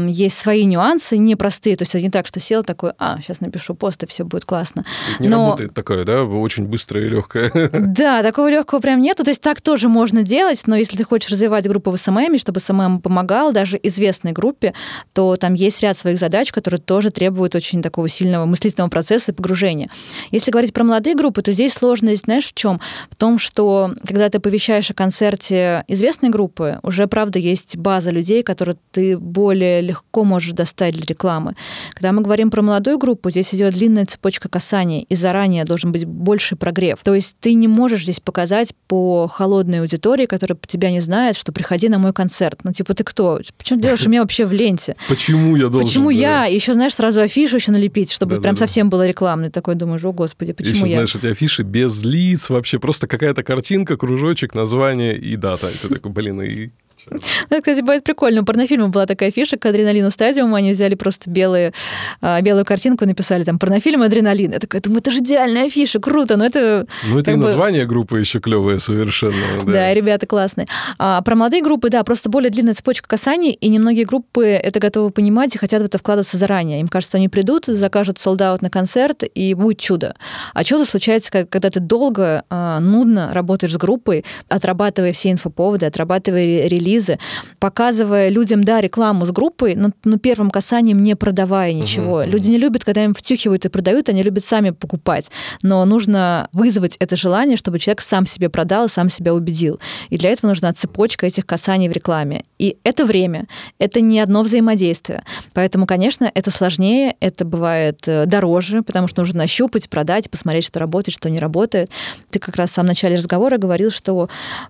есть свои нюансы непростые. То есть это не так, что сел такой, а, сейчас напишу пост, и все будет классно. Не Но... работает такое, да? Очень быстрое и легкое. Да, такого легкого прям нету. То есть так тоже можно делать, но если ты хочешь развивать группу в SMM, чтобы SMM помогал даже известной группе, то там есть ряд своих задач, которые тоже требуют очень такого сильного мыслительного процесса и погружения. Если говорить про молодые группы, то здесь сложность, знаешь, в чем? В том, что когда ты повещаешь о концерте известной группы, уже, правда, есть база людей, которые ты более легко можешь достать для рекламы. Когда мы говорим про молодую группу, здесь идет длинная цепочка касаний, и заранее должен быть больший прогрев. То есть ты не можешь здесь показать по холодной аудитории, которая тебя не знает, что приходи на мой концерт. Ну, типа, ты кто? Почему ты делаешь у меня вообще в ленте? Почему я должен? Почему я? еще, знаешь, сразу афишу еще налепить, чтобы прям совсем было рекламный. Такой думаешь, о, господи, почему я? знаешь, эти афиши без лиц, вообще просто какая-то картинка, кружочек, название и дата. Ты такой, блин, и ну, кстати, будет прикольно. У порнофильма была такая фиша к адреналину стадиуму. Они взяли просто белые, а, белую картинку, написали там порнофильм «Адреналин». Я такая думаю, это же идеальная фиша, круто. Но это... Ну, это и бы... название группы еще клевое совершенно. Да, да ребята классные. А про молодые группы, да, просто более длинная цепочка касаний, и немногие группы это готовы понимать и хотят в это вкладываться заранее. Им кажется, они придут, закажут солдат на концерт, и будет чудо. А чудо случается, когда ты долго, а, нудно работаешь с группой, отрабатывая все инфоповоды, отрабатывая релиз, релизы, показывая людям, да, рекламу с группой, но, но первым касанием не продавая ничего. Uh-huh, Люди не любят, когда им втюхивают и продают, они любят сами покупать. Но нужно вызвать это желание, чтобы человек сам себе продал и сам себя убедил. И для этого нужна цепочка этих касаний в рекламе. И это время, это не одно взаимодействие. Поэтому, конечно, это сложнее, это бывает э, дороже, потому что нужно нащупать, продать, посмотреть, что работает, что не работает. Ты как раз в самом начале разговора говорил, что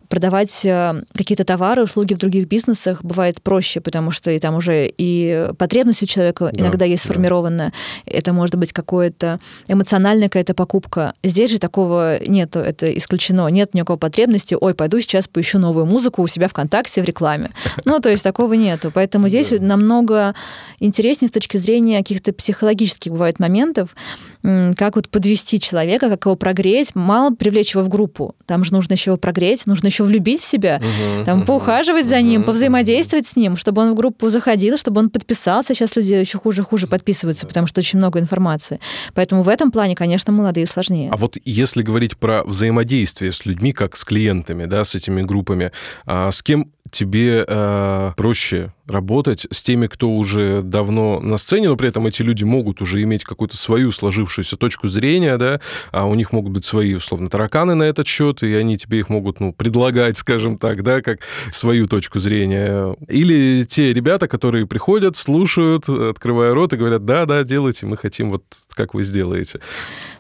продавать э, какие-то товары, услуги в других бизнесах бывает проще, потому что и там уже и потребность у человека да, иногда есть сформированная. Да. Это может быть какое-то эмоциональная какая-то покупка. Здесь же такого нету, это исключено. Нет никакой потребности, ой, пойду сейчас поищу новую музыку у себя ВКонтакте в рекламе. Ну, то есть такого нету. Поэтому здесь да. намного интереснее с точки зрения каких-то психологических бывает моментов, как вот подвести человека, как его прогреть. Мало привлечь его в группу. Там же нужно еще его прогреть, нужно еще влюбить в себя, угу, там угу, поухаживать угу, за ним, повзаимодействовать с ним, чтобы он в группу заходил, чтобы он подписался. Сейчас люди еще хуже-хуже подписываются, потому что очень много информации. Поэтому в этом плане, конечно, молодые сложнее. А вот если говорить про взаимодействие с людьми, как с клиентами, да, с этими группами, а с кем тебе э, проще работать с теми, кто уже давно на сцене, но при этом эти люди могут уже иметь какую-то свою сложившуюся точку зрения, да, а у них могут быть свои, условно, тараканы на этот счет, и они тебе их могут, ну, предлагать, скажем так, да, как свою точку зрения. Или те ребята, которые приходят, слушают, открывая рот и говорят, да, да, делайте, мы хотим вот как вы сделаете.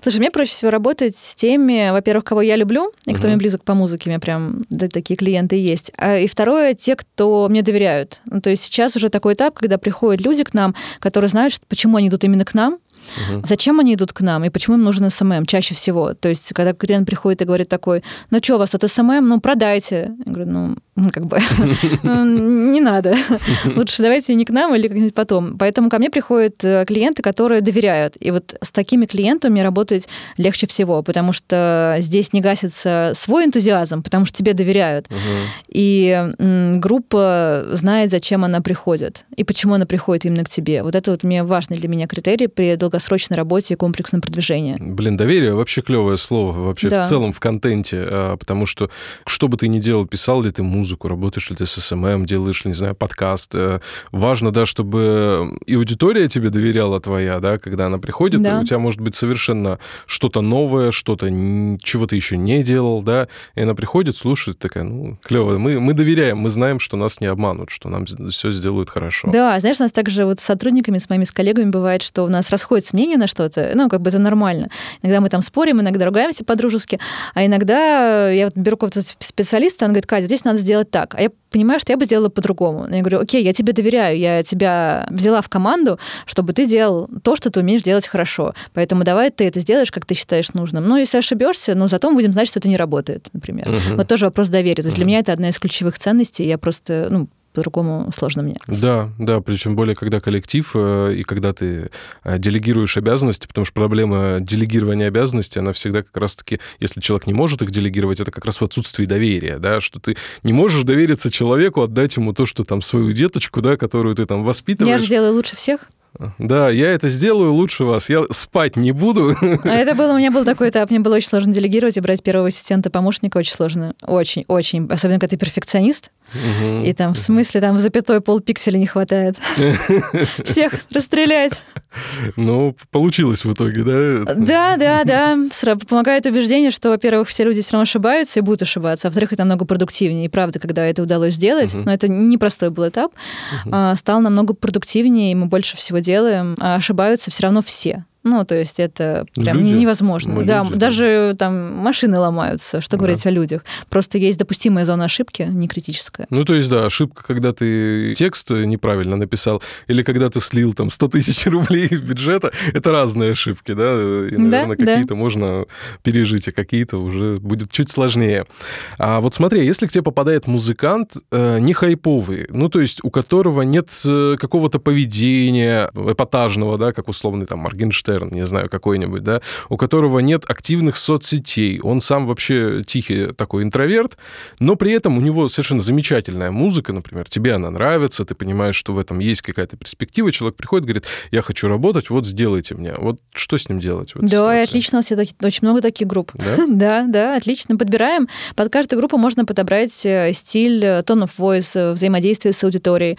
Слушай, мне проще всего работать с теми, во-первых, кого я люблю, и кто угу. мне близок по музыке, у меня прям да, такие клиенты есть. А, и второе, те, кто мне доверяют. Ну, то есть сейчас уже такой этап, когда приходят люди к нам, которые знают, почему они идут именно к нам, Угу. Зачем они идут к нам и почему им нужен SMM чаще всего? То есть, когда клиент приходит и говорит такой, ну что, у вас тут SMM? Ну, продайте. Я говорю, ну, как бы не надо. Лучше давайте не к нам или как-нибудь потом. Поэтому ко мне приходят э, клиенты, которые доверяют. И вот с такими клиентами работать легче всего, потому что здесь не гасится свой энтузиазм, потому что тебе доверяют. И группа знает, зачем она приходит и почему она приходит именно к тебе. Вот это вот мне важный для меня критерий при долгосрочной работе и комплексном продвижении. Блин, доверие вообще клевое слово вообще да. в целом в контенте, а, потому что что бы ты ни делал, писал ли ты музыку, работаешь ли ты с SMM, делаешь не знаю, подкаст, э, важно, да, чтобы и аудитория тебе доверяла твоя, да, когда она приходит, да. у тебя может быть совершенно что-то новое, что-то, чего ты еще не делал, да, и она приходит, слушает, такая, ну, клево, мы, мы доверяем, мы знаем, что нас не обманут, что нам все сделают хорошо. Да, знаешь, у нас также вот с сотрудниками, с моими с коллегами бывает, что у нас расходится мнение на что-то, ну, как бы это нормально. Иногда мы там спорим, иногда ругаемся по-дружески, а иногда я вот беру какого-то специалиста, он говорит, Катя, здесь надо сделать так. А я понимаю, что я бы сделала по-другому. Я говорю, окей, я тебе доверяю, я тебя взяла в команду, чтобы ты делал то, что ты умеешь делать хорошо. Поэтому давай ты это сделаешь, как ты считаешь нужным. Ну, если ошибешься, ну, зато мы будем знать, что это не работает, например. Угу. Вот тоже вопрос доверия. То есть угу. для меня это одна из ключевых ценностей. Я просто, ну, по-другому сложно мне. Да, да, причем более когда коллектив э, и когда ты э, делегируешь обязанности, потому что проблема делегирования обязанностей, она всегда как раз-таки, если человек не может их делегировать, это как раз в отсутствии доверия, да, что ты не можешь довериться человеку, отдать ему то, что там свою деточку, да, которую ты там воспитываешь. Я же делаю лучше всех. Да, я это сделаю лучше вас. Я спать не буду. А это было, у меня был такой этап. Мне было очень сложно делегировать и брать первого ассистента, помощника. Очень сложно. Очень, очень. Особенно, когда ты перфекционист. Угу. И там в смысле там запятой полпикселя не хватает. Всех расстрелять. Ну, получилось в итоге, да? Да, да, да. Помогает убеждение, что, во-первых, все люди все равно ошибаются и будут ошибаться, а во-вторых, это намного продуктивнее. И правда, когда это удалось сделать, но это непростой был этап, а, стал намного продуктивнее, и мы больше всего делаем, а ошибаются все равно все. Ну, то есть это прям люди. невозможно. Мы да, люди, даже да. там машины ломаются, что да. говорить о людях. Просто есть допустимая зона ошибки, не критическая. Ну, то есть, да, ошибка, когда ты текст неправильно написал, или когда ты слил там 100 тысяч рублей бюджета, это разные ошибки, да? И, наверное, да, какие-то да. можно пережить, а какие-то уже будет чуть сложнее. А вот смотри, если к тебе попадает музыкант э, не хайповый, ну, то есть у которого нет э, какого-то поведения эпатажного, да, как условный там Моргенштерн, Моргенштерн, не знаю, какой-нибудь, да, у которого нет активных соцсетей, он сам вообще тихий такой интроверт, но при этом у него совершенно замечательная музыка, например, тебе она нравится, ты понимаешь, что в этом есть какая-то перспектива, человек приходит, говорит, я хочу работать, вот сделайте мне. Вот что с ним делать? да, ситуации? и отлично, у нас очень много таких групп. Да? да, да, отлично, подбираем. Под каждую группу можно подобрать э, стиль, э, tone of voice, э, взаимодействие с аудиторией.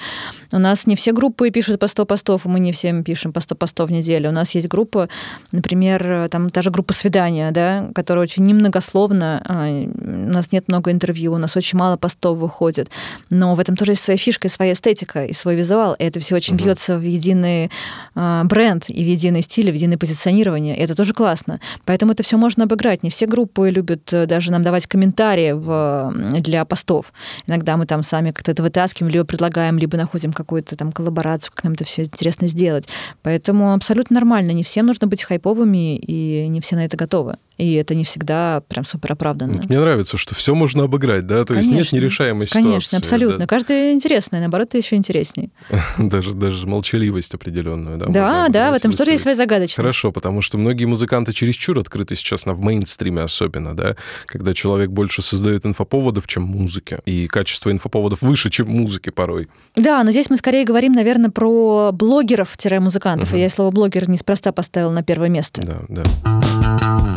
У нас не все группы пишут по 100 постов, мы не всем пишем по 100 постов в неделю. У нас есть группы, группа, например, там та же группа свидания, да, которая очень немногословно, а, у нас нет много интервью, у нас очень мало постов выходит, но в этом тоже есть своя фишка, и своя эстетика, и свой визуал, и это все очень угу. бьется в единый а, бренд, и в единый стиль, и в единое позиционирование, и это тоже классно. Поэтому это все можно обыграть. Не все группы любят э, даже нам давать комментарии в, для постов. Иногда мы там сами как-то это вытаскиваем, либо предлагаем, либо находим какую-то там коллаборацию, как нам это все интересно сделать. Поэтому абсолютно нормально, не всем нужно быть хайповыми, и не все на это готовы. И это не всегда прям супер оправданно. Мне нравится, что все можно обыграть, да? То Конечно. есть нет нерешаемой ситуации. Конечно, абсолютно. Да? Каждая интересная, наоборот, это еще интереснее. даже, даже молчаливость определенную, да? Да, да, в этом тоже есть своя загадочность. Хорошо, потому что многие музыканты чересчур открыты сейчас на в мейнстриме особенно, да? Когда человек больше создает инфоповодов, чем музыки. И качество инфоповодов выше, чем музыки порой. Да, но здесь мы скорее говорим, наверное, про блогеров-музыкантов. Угу. И я слово блогер неспроста поставил на первое место. Да, да.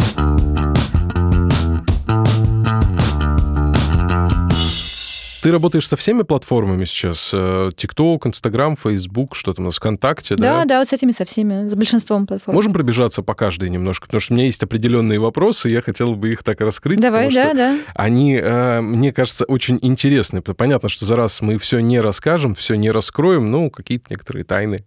Ты работаешь со всеми платформами сейчас? ТикТок, Инстаграм, Фейсбук, что там у нас, ВКонтакте, да? Да, да, вот с этими со всеми, с большинством платформ. Можем пробежаться по каждой немножко? Потому что у меня есть определенные вопросы, я хотел бы их так раскрыть. Давай, да, да. Они, э, мне кажется, очень интересны. Понятно, что за раз мы все не расскажем, все не раскроем, ну, какие-то некоторые тайны.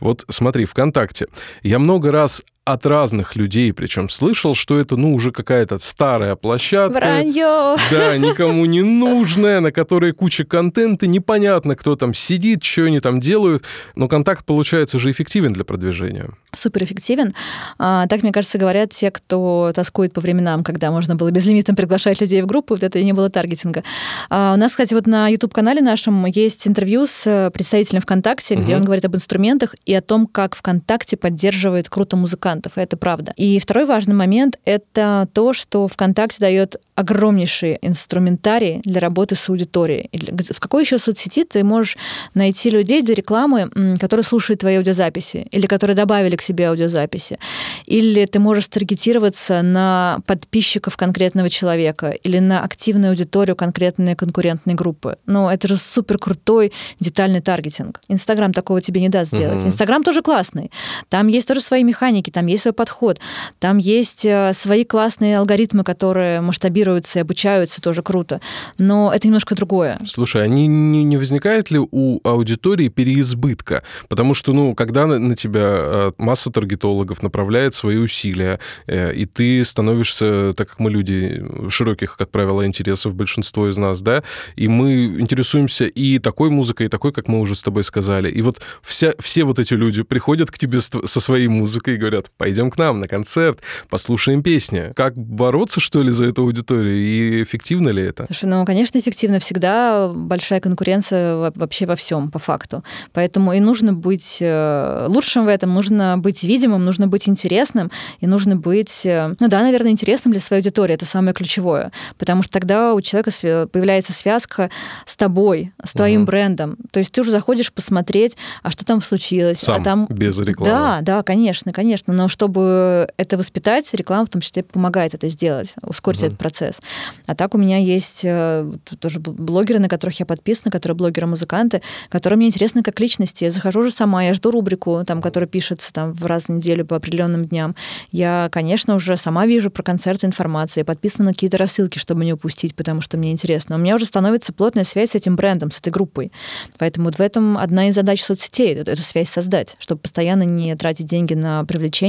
Вот смотри, ВКонтакте. Я много раз от разных людей, причем слышал, что это, ну, уже какая-то старая площадка. Вранье! Да, никому не нужная, на которой куча контента, непонятно, кто там сидит, что они там делают, но контакт получается же эффективен для продвижения. суперэффективен. А, так, мне кажется, говорят те, кто тоскует по временам, когда можно было безлимитно приглашать людей в группу, вот это и не было таргетинга. А, у нас, кстати, вот на YouTube-канале нашем есть интервью с э, представителем ВКонтакте, где угу. он говорит об инструментах и о том, как ВКонтакте поддерживает круто музыкантов, и это правда. И второй важный момент — это то, что ВКонтакте дает огромнейший инструментарий для работы с аудиторией. В какой еще соцсети ты можешь найти людей для рекламы, которые слушают твои аудиозаписи, или которые добавили к себе аудиозаписи. Или ты можешь таргетироваться на подписчиков конкретного человека или на активную аудиторию конкретной конкурентной группы. Ну, это же супер крутой детальный таргетинг. Инстаграм такого тебе не даст сделать. Инстаграм тоже классный. Там есть тоже свои механики, там есть свой подход, там есть э, свои классные алгоритмы, которые масштабируются и обучаются, тоже круто. Но это немножко другое. Слушай, а не, не, не возникает ли у аудитории переизбытка? Потому что, ну, когда на, на тебя э, масса таргетологов направляет свои усилия, э, и ты становишься, так как мы люди широких, как правило, интересов, большинство из нас, да, и мы интересуемся и такой музыкой, и такой, как мы уже с тобой сказали. И вот вся, все вот эти люди приходят к тебе со своей музыкой и говорят, пойдем к нам на концерт, послушаем песни. Как бороться, что ли, за эту аудиторию? И эффективно ли это? Слушай, ну, конечно, эффективно. Всегда большая конкуренция вообще во всем, по факту. Поэтому и нужно быть э, лучшим в этом, нужно быть видимым, нужно быть интересным, и нужно быть, э, ну да, наверное, интересным для своей аудитории, это самое ключевое, потому что тогда у человека появляется связка с тобой, с твоим угу. брендом, то есть ты уже заходишь посмотреть, а что там случилось, Сам, а там... без рекламы. Да, да, конечно, конечно, но чтобы это воспитать, реклама в том числе помогает это сделать, ускорить угу. этот процесс. А так у меня есть э, тоже блогеры, на которых я подписана, которые блогеры-музыканты, которые мне интересны как личности. Я захожу уже сама, я жду рубрику, там, которая пишется там в раз в неделю по определенным дням. Я, конечно, уже сама вижу про концерты информацию, я подписана на какие-то рассылки, чтобы не упустить, потому что мне интересно. У меня уже становится плотная связь с этим брендом, с этой группой. Поэтому вот в этом одна из задач соцсетей, эту, эту связь создать, чтобы постоянно не тратить деньги на привлечение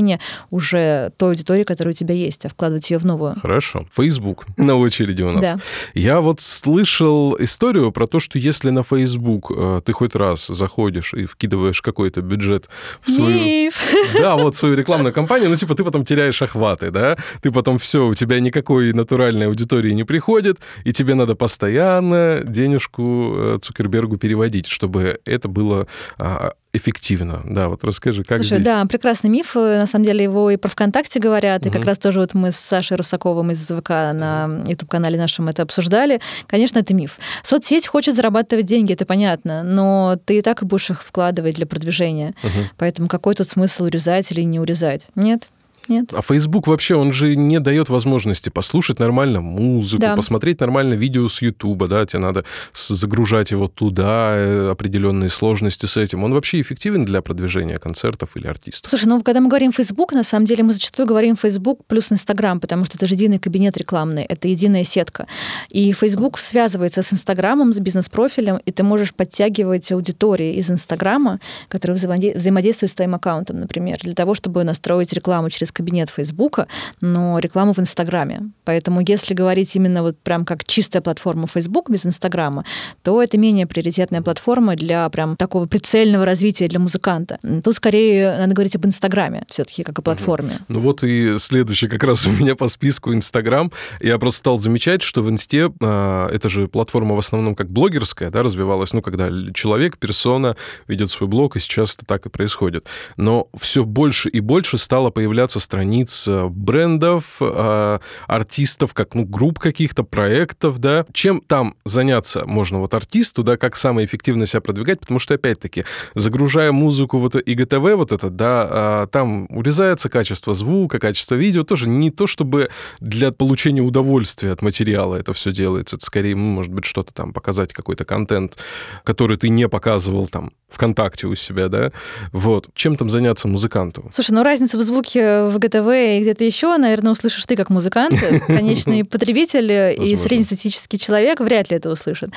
уже той аудитории, которая у тебя есть, а вкладывать ее в новую. Хорошо. Facebook на очереди у нас. Да. Я вот слышал историю про то, что если на Facebook э, ты хоть раз заходишь и вкидываешь какой-то бюджет в свою... Миф. Да, вот свою рекламную кампанию, ну, типа, ты потом теряешь охваты, да? Ты потом все, у тебя никакой натуральной аудитории не приходит, и тебе надо постоянно денежку э, Цукербергу переводить, чтобы это было а, эффективно. Да, вот расскажи, как Слушай, здесь? да, прекрасный миф. На самом деле его и про ВКонтакте говорят, угу. и как раз тоже вот мы с Сашей Русаковым из ВК на YouTube-канале нашем это обсуждали. Конечно, это миф. Соцсеть хочет зарабатывать деньги, это понятно, но ты и так и будешь их вкладывать для продвижения. Угу. Поэтому какой тут смысл урезать или не урезать? Нет? Нет. А Facebook вообще, он же не дает возможности послушать нормально музыку, да. посмотреть нормально видео с YouTube, да, тебе надо загружать его туда, э, определенные сложности с этим. Он вообще эффективен для продвижения концертов или артистов? Слушай, ну когда мы говорим Facebook, на самом деле мы зачастую говорим Facebook плюс Instagram, потому что это же единый кабинет рекламный, это единая сетка. И Facebook связывается с Инстаграмом, с бизнес-профилем, и ты можешь подтягивать аудитории из Инстаграма, которые взаимодействуют с твоим аккаунтом, например, для того, чтобы настроить рекламу через кабинет Фейсбука, но рекламу в Инстаграме. Поэтому если говорить именно вот прям как чистая платформа Facebook без Инстаграма, то это менее приоритетная платформа для прям такого прицельного развития для музыканта. Тут скорее надо говорить об Инстаграме все-таки, как о платформе. Угу. Ну вот и следующий как раз у меня по списку Инстаграм. Я просто стал замечать, что в Инсте э, это же платформа в основном как блогерская, да, развивалась, ну, когда человек, персона ведет свой блог, и сейчас это так и происходит. Но все больше и больше стало появляться страниц э, брендов, э, артистов, как ну, групп каких-то, проектов, да. Чем там заняться можно вот артисту, да, как самое эффективно себя продвигать, потому что, опять-таки, загружая музыку вот ИГТВ вот это, да, а, там урезается качество звука, качество видео, тоже не то, чтобы для получения удовольствия от материала это все делается, это скорее, может быть, что-то там показать, какой-то контент, который ты не показывал там ВКонтакте у себя, да, вот. Чем там заняться музыканту? Слушай, ну разница в звуке в в ГТВ и где-то еще, наверное, услышишь ты как музыкант, конечный потребитель и среднестатистический человек вряд ли это услышит.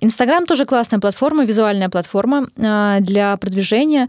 Инстаграм тоже классная платформа, визуальная платформа а, для продвижения.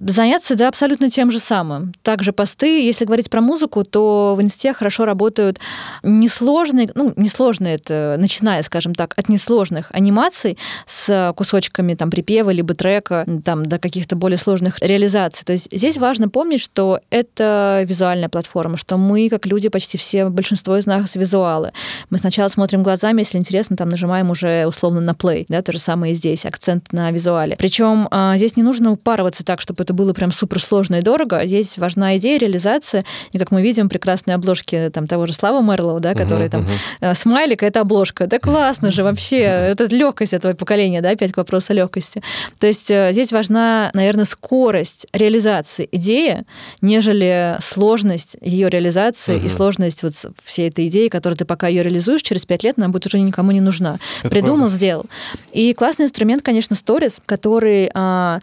Заняться, да, абсолютно тем же самым. Также посты, если говорить про музыку, то в Инсте хорошо работают несложные, ну, несложные это, начиная, скажем так, от несложных анимаций с кусочками там припева либо трека, там, до каких-то более сложных реализаций. То есть здесь важно помнить, что это визуальная платформа, что мы, как люди, почти все, большинство из нас визуалы. Мы сначала смотрим глазами, если интересно, там нажимаем уже условно на play, да, то же самое и здесь, акцент на визуале. Причем а, здесь не нужно упарываться так, чтобы это было прям супер сложно и дорого. Здесь важна идея, реализация, и как мы видим, прекрасные обложки там того же Слава Мерлоу, да, который uh-huh, там uh-huh. смайлик, это обложка. Да классно же вообще, это легкость этого поколения, да, опять к вопросу легкости. То есть э, здесь важна, наверное, скорость реализации идеи, нежели сложность ее реализации uh-huh. и сложность вот всей этой идеи, которую ты пока ее реализуешь, через пять лет она будет уже никому не нужна. Это Придумал, правда. сделал. И классный инструмент, конечно, сторис, который а,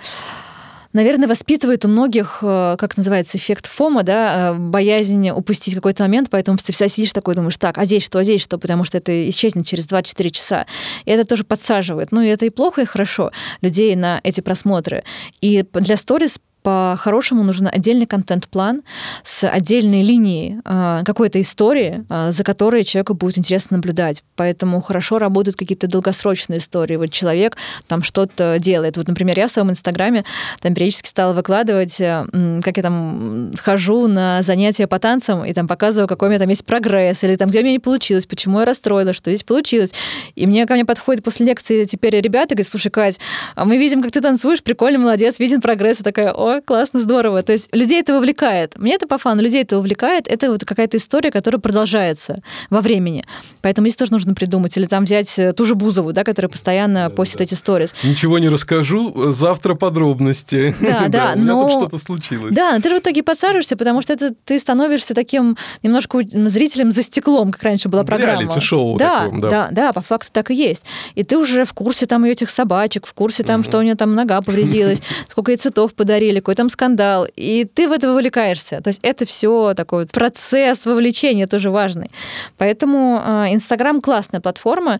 наверное, воспитывает у многих, э, как называется, эффект фома, да, э, боязнь упустить какой-то момент, поэтому ты всегда сидишь такой, думаешь, так, а здесь что, а здесь что, потому что это исчезнет через 2-4 часа. И это тоже подсаживает. Ну, и это и плохо, и хорошо людей на эти просмотры. И для сторис по-хорошему нужен отдельный контент-план с отдельной линией э, какой-то истории, э, за которой человеку будет интересно наблюдать. Поэтому хорошо работают какие-то долгосрочные истории. Вот человек там что-то делает. Вот, например, я в своем инстаграме там периодически стала выкладывать, э, как я там хожу на занятия по танцам и там показываю, какой у меня там есть прогресс, или там, где у меня не получилось, почему я расстроилась, что здесь получилось. И мне ко мне подходит после лекции теперь ребята, говорят, слушай, Кать, а мы видим, как ты танцуешь, прикольно, молодец, виден прогресс. И такая, о, классно, здорово. То есть людей это вовлекает. Мне это по фану, людей это увлекает. Это вот какая-то история, которая продолжается во времени. Поэтому здесь тоже нужно придумать. Или там взять э, ту же Бузову, да, которая постоянно да, постит да. эти сторис. Ничего не расскажу, завтра подробности. Да, да, но... У меня тут что-то случилось. Да, но ты же в итоге подсаживаешься, потому что это ты становишься таким немножко зрителем за стеклом, как раньше была программа. Реалити-шоу да, таком, да. Да, да, по факту так и есть. И ты уже в курсе там этих собачек, в курсе там, угу. что у нее там нога повредилась, сколько ей цветов подарили, какой там скандал, и ты в это вовлекаешься. То есть это все такой процесс вовлечения тоже важный. Поэтому а, Инстаграм классная платформа,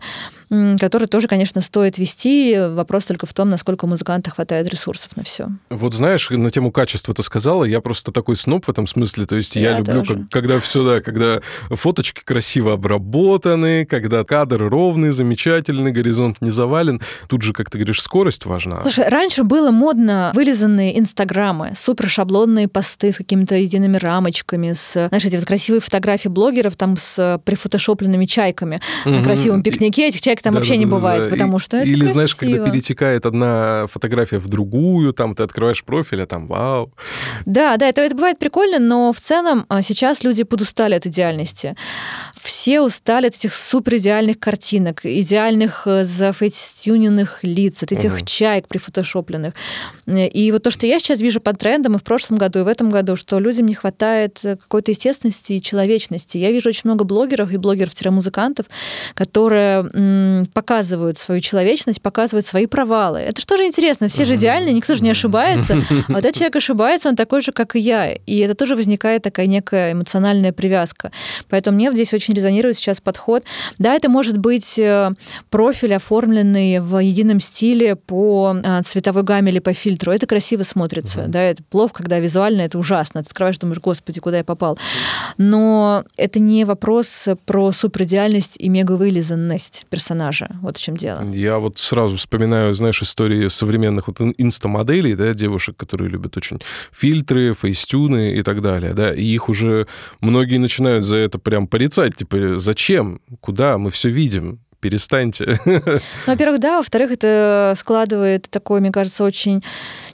который тоже, конечно, стоит вести. Вопрос только в том, насколько у музыканта хватает ресурсов на все. Вот знаешь, на тему качества ты сказала, я просто такой сноб в этом смысле. То есть я, я люблю, как, когда все, да, когда фоточки красиво обработаны, когда кадр ровный, замечательный, горизонт не завален. Тут же, как ты говоришь, скорость важна. Слушай, раньше было модно вылизанные инстаграмы, супер шаблонные посты с какими-то едиными рамочками, с, знаешь, эти вот красивые фотографии блогеров там с прифотошопленными чайками угу. на красивом пикнике. Этих чаек там да, вообще да, не бывает, потому что это Или, красиво. знаешь, когда перетекает одна фотография в другую, там ты открываешь профиль, а там вау. Да, да, это, это бывает прикольно, но в целом а, сейчас люди подустали от идеальности. Все устали от этих супер идеальных картинок, идеальных э, зафейтюненных лиц, от этих угу. чаек прифотошопленных. И вот то, что я сейчас вижу под трендом и в прошлом году, и в этом году, что людям не хватает э, какой-то естественности и человечности. Я вижу очень много блогеров и блогеров-музыкантов, которые показывают свою человечность, показывают свои провалы. Это же тоже интересно. Все же идеальны, никто же не ошибается. А вот этот человек ошибается, он такой же, как и я. И это тоже возникает такая некая эмоциональная привязка. Поэтому мне здесь очень резонирует сейчас подход. Да, это может быть э, профиль, оформленный в едином стиле по а, цветовой гамме или по фильтру. Это красиво смотрится. Да, это плохо, когда визуально это ужасно. Ты открываешь, думаешь, господи, куда я попал. Но это не вопрос про суперидеальность и мегавылизанность персонажа персонажа. Вот в чем дело. Я вот сразу вспоминаю, знаешь, истории современных вот инстамоделей, да, девушек, которые любят очень фильтры, фейстюны и так далее, да, и их уже многие начинают за это прям порицать, типа, зачем, куда, мы все видим, перестаньте. Ну, во-первых, да, во-вторых, это складывает такой, мне кажется, очень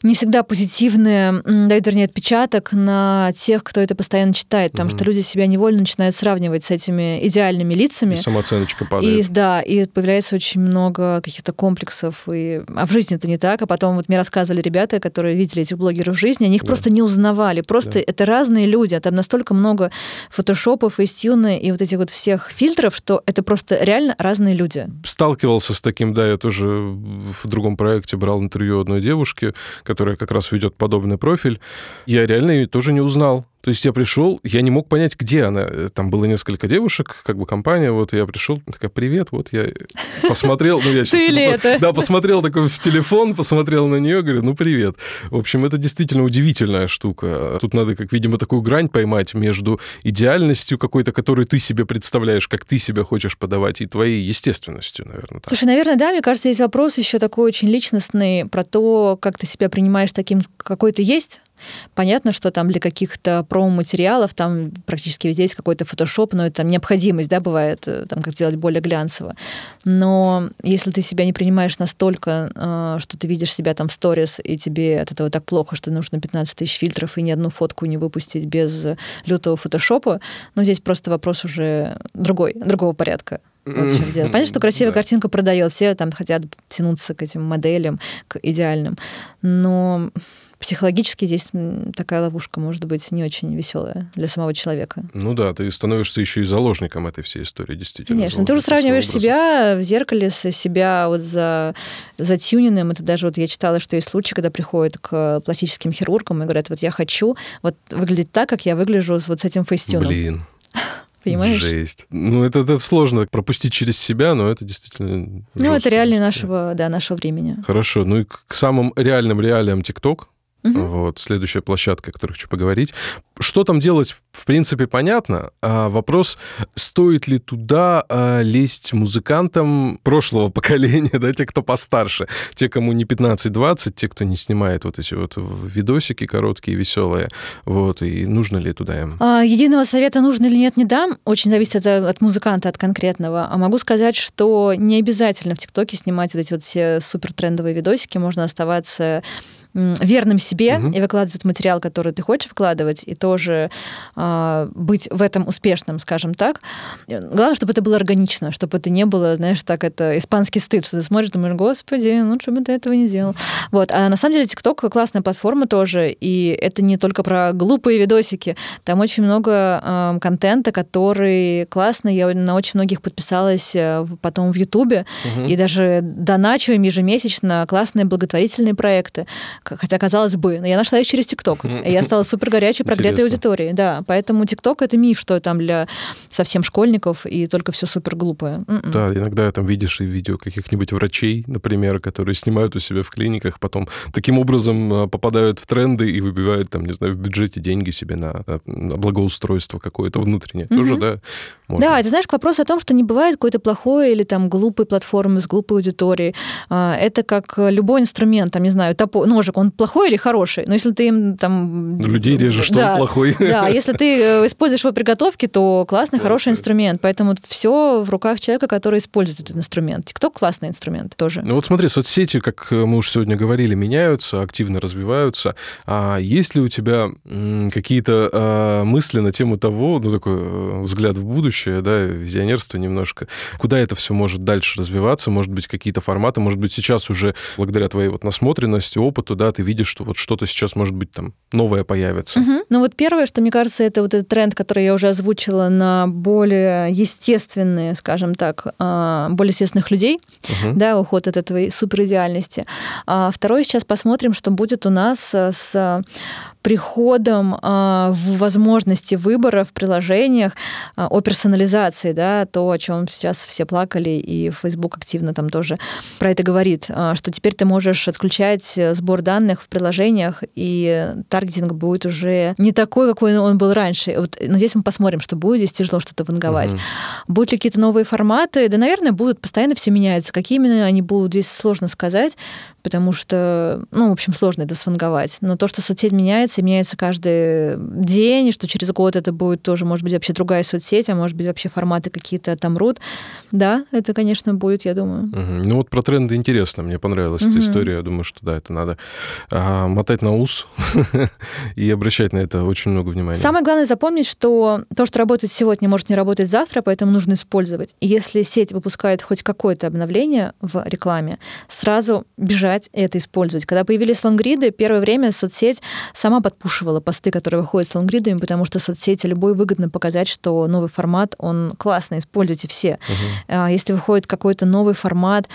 не всегда позитивный, дает, вернее, отпечаток на тех, кто это постоянно читает, потому угу. что люди себя невольно начинают сравнивать с этими идеальными лицами. И самооценочка падает. И, да, и появляется очень много каких-то комплексов. И... А в жизни это не так. А потом вот мне рассказывали ребята, которые видели этих блогеров в жизни, они их да. просто не узнавали. Просто да. это разные люди. А там настолько много фотошопов, истюны и вот этих вот всех фильтров, что это просто реально разные люди. Сталкивался с таким, да, я тоже в другом проекте брал интервью одной девушки, которая как раз ведет подобный профиль. Я реально ее тоже не узнал То есть я пришел, я не мог понять, где она. Там было несколько девушек, как бы компания, вот я пришел, такая, привет, вот я посмотрел, ну я сейчас... Ты ли это? Да, посмотрел такой в телефон, посмотрел на нее, говорю, ну привет. В общем, это действительно удивительная штука. Тут надо, как видимо, такую грань поймать между идеальностью какой-то, которую ты себе представляешь, как ты себя хочешь подавать, и твоей естественностью, наверное. Так. Слушай, наверное, да, мне кажется, есть вопрос еще такой очень личностный про то, как ты себя принимаешь таким, какой ты есть, Понятно, что там для каких-то промо-материалов там практически везде есть какой-то фотошоп, но это необходимость, да, бывает, э, там, как сделать более глянцево. Но если ты себя не принимаешь настолько, э, что ты видишь себя там в сторис, и тебе от этого так плохо, что нужно 15 тысяч фильтров и ни одну фотку не выпустить без лютого фотошопа, ну, здесь просто вопрос уже другой, другого порядка. Вот в чем дело. Понятно, что красивая да. картинка продает, все там хотят тянуться к этим моделям, к идеальным. Но психологически здесь такая ловушка может быть не очень веселая для самого человека. Ну да, ты становишься еще и заложником этой всей истории, действительно. Конечно, ты уже сравниваешь себя в зеркале с себя вот за, за тюниным. Это даже вот я читала, что есть случаи, когда приходят к пластическим хирургам и говорят, вот я хочу вот выглядеть так, как я выгляжу вот с этим фейстюном. Блин. Понимаешь? Жесть. Ну, это, это сложно пропустить через себя, но это действительно... Ну, это реалии нашего, да, нашего времени. Хорошо. Ну и к самым реальным реалиям ТикТок Угу. Вот, следующая площадка, о которой хочу поговорить. Что там делать, в принципе, понятно. А вопрос, стоит ли туда а, лезть музыкантам прошлого поколения, да, те, кто постарше, те, кому не 15-20, те, кто не снимает вот эти вот видосики короткие, веселые, вот, и нужно ли туда им? А, единого совета, нужно или нет, не дам. Очень зависит от, от музыканта, от конкретного. А могу сказать, что не обязательно в ТикТоке снимать вот эти вот все супер трендовые видосики, можно оставаться верным себе угу. и выкладывать тот материал, который ты хочешь вкладывать, и тоже э, быть в этом успешным, скажем так. Главное, чтобы это было органично, чтобы это не было, знаешь, так это испанский стыд, что ты смотришь, думаешь, господи, лучше бы ты этого не делал. Вот. А на самом деле TikTok классная платформа тоже, и это не только про глупые видосики, там очень много э, контента, который классный, я на очень многих подписалась э, потом в Ютубе, угу. и даже доначиваем ежемесячно классные благотворительные проекты, хотя казалось бы, но я нашла их через ТикТок, и я стала супер горячей, прогретой аудиторией, да, поэтому ТикТок это миф, что там для совсем школьников и только все супер глупое. М-м. Да, иногда там видишь и видео каких-нибудь врачей, например, которые снимают у себя в клиниках, потом таким образом а, попадают в тренды и выбивают там, не знаю, в бюджете деньги себе на, на благоустройство какое-то внутреннее. Угу. Тоже, да, можно. Да, ты знаешь, к вопросу о том, что не бывает какой-то плохой или там глупой платформы с глупой аудиторией. А, это как любой инструмент, там, не знаю, топор, ножик, он плохой или хороший? Но если ты им там... Ну, людей режешь, что да, он плохой. Да, если ты э, используешь его при готовке, то классный, хороший инструмент. Поэтому все в руках человека, который использует этот инструмент. ТикТок классный инструмент тоже. Ну вот смотри, соцсети, как мы уже сегодня говорили, меняются, активно развиваются. А есть ли у тебя какие-то а, мысли на тему того, ну такой э, взгляд в будущее, да, визионерство немножко, куда это все может дальше развиваться, может быть, какие-то форматы, может быть, сейчас уже благодаря твоей вот насмотренности, опыту, да, ты видишь, что вот что-то сейчас, может быть, там новое появится. Угу. Ну вот первое, что мне кажется, это вот этот тренд, который я уже озвучила на более естественные, скажем так, а, более естественных людей, угу. да, уход от этой суперидеальности. А второе, сейчас посмотрим, что будет у нас с приходом в возможности выбора в приложениях а, о персонализации, да, то, о чем сейчас все плакали, и Facebook активно там тоже про это говорит, а, что теперь ты можешь отключать сбор данных в приложениях, и таргетинг будет уже не такой, какой он был раньше. Вот, но здесь мы посмотрим, что будет, здесь тяжело что-то ванговать. Угу. Будут ли какие-то новые форматы? Да, наверное, будут, постоянно все меняется. Какие именно они будут, здесь сложно сказать, потому что, ну, в общем, сложно это сванговать. Но то, что соцсеть меняется, и меняется каждый день, и что через год это будет тоже, может быть, вообще другая соцсеть, а может быть, вообще форматы какие-то отомрут. Да, это, конечно, будет, я думаю. Угу. Ну вот про тренды интересно, мне понравилась угу. эта история. Я думаю, что да, это надо а, мотать на ус и обращать на это очень много внимания. Самое главное запомнить, что то, что работает сегодня, может не работать завтра, поэтому нужно использовать. И если сеть выпускает хоть какое-то обновление в рекламе, сразу бежать и это использовать. Когда появились лонгриды, первое время соцсеть сама подпушивала посты, которые выходят с лонгридами, потому что соцсети любой выгодно показать, что новый формат, он классно, используйте все. Угу. Если выходит какой-то новый формат,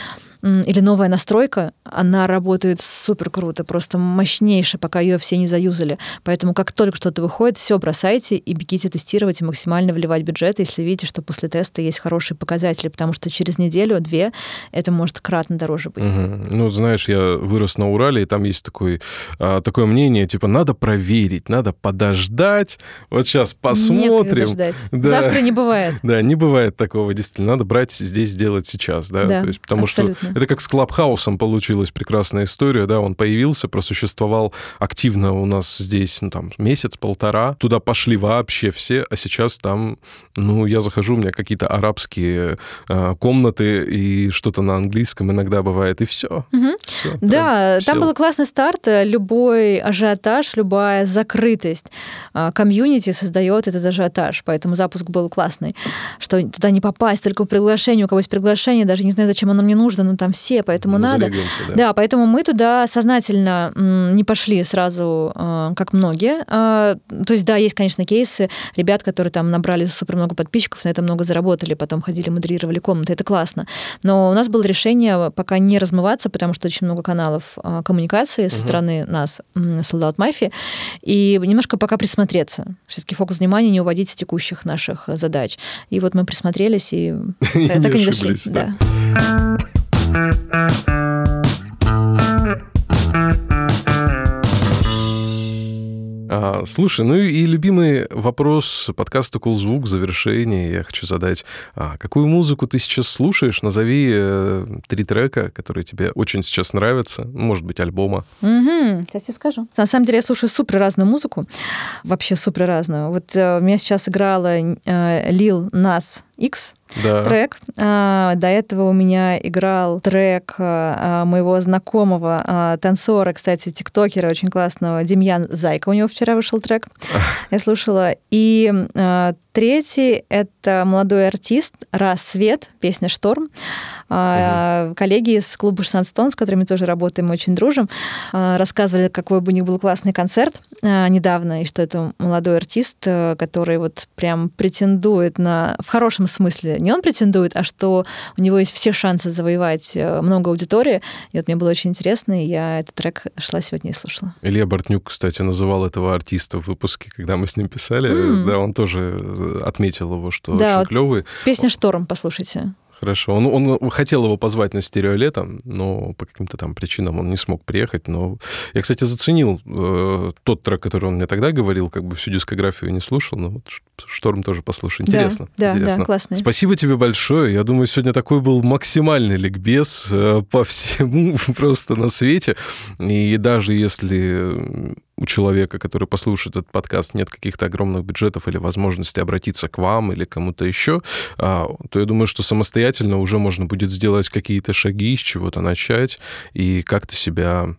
или новая настройка, она работает супер круто, просто мощнейше, пока ее все не заюзали. Поэтому как только что-то выходит, все бросайте и бегите тестировать и максимально вливать бюджет, если видите, что после теста есть хорошие показатели, потому что через неделю-две это может кратно дороже быть. Угу. Ну, знаешь, я вырос на Урале, и там есть такой, а, такое мнение, типа, надо проверить, надо подождать, вот сейчас посмотрим. Ждать. Да. Завтра не бывает. Да, не бывает такого, действительно. Надо брать здесь, сделать сейчас, да. да То есть, потому абсолютно. что это как с Клабхаусом получилась прекрасная история, да, он появился, просуществовал активно у нас здесь, ну, там, месяц-полтора. Туда пошли вообще все, а сейчас там, ну, я захожу, у меня какие-то арабские э, комнаты и что-то на английском иногда бывает, и все. Угу. все да, там был классный старт. Любой ажиотаж, любая закрытость а, комьюнити создает этот ажиотаж, поэтому запуск был классный, что туда не попасть, только по приглашению, у кого есть приглашение, даже не знаю, зачем оно мне нужно, но там все, поэтому мы надо. Да. да, поэтому мы туда сознательно не пошли сразу, а, как многие. А, то есть, да, есть, конечно, кейсы ребят, которые там набрали супер много подписчиков, на это много заработали, потом ходили, модерировали комнаты, это классно. Но у нас было решение пока не размываться, потому что очень много каналов коммуникации со угу. стороны нас, солдат мафии, и немножко пока присмотреться. Все-таки фокус внимания не уводить с текущих наших задач. И вот мы присмотрелись, и так и не дошли. Да. А, слушай, ну и любимый вопрос подкаста «Кул звук» в завершении я хочу задать. А, какую музыку ты сейчас слушаешь? Назови э, три трека, которые тебе очень сейчас нравятся. Может быть, альбома. Угу, сейчас я скажу. На самом деле я слушаю супер разную музыку. Вообще супер разную. Вот э, у меня сейчас играла э, Лил Нас X да. трек. А, до этого у меня играл трек а, моего знакомого а, танцора, кстати, тиктокера очень классного, Демьян Зайка. У него вчера вышел трек. Я слушала. И а, третий — это молодой артист «Рассвет», песня «Шторм». Угу. Коллеги из клуба 16 тонн, с которыми тоже работаем, очень дружим, а, рассказывали, какой бы у них был классный концерт а, недавно, и что это молодой артист, э, который вот прям претендует на... В хорошем смысле. Не он претендует, а что у него есть все шансы завоевать э, много аудитории. И вот мне было очень интересно, и я этот трек шла сегодня и слушала. Илья Бортнюк, кстати, называл этого артиста в выпуске, когда мы с ним писали. Mm. Да, он тоже отметил его, что да, очень клевый. Песня «Шторм», послушайте. Хорошо. Он, он хотел его позвать на стереолетом, но по каким-то там причинам он не смог приехать. Но я, кстати, заценил э, тот трек, который он мне тогда говорил, как бы всю дискографию не слушал, но вот Шторм тоже послушай. Интересно. Да, интересно. да, классно. Спасибо тебе большое. Я думаю, сегодня такой был максимальный ликбез э, по всему просто на свете. И даже если у человека, который послушает этот подкаст, нет каких-то огромных бюджетов или возможности обратиться к вам или кому-то еще, а, то я думаю, что самостоятельно уже можно будет сделать какие-то шаги, с чего-то начать и как-то себя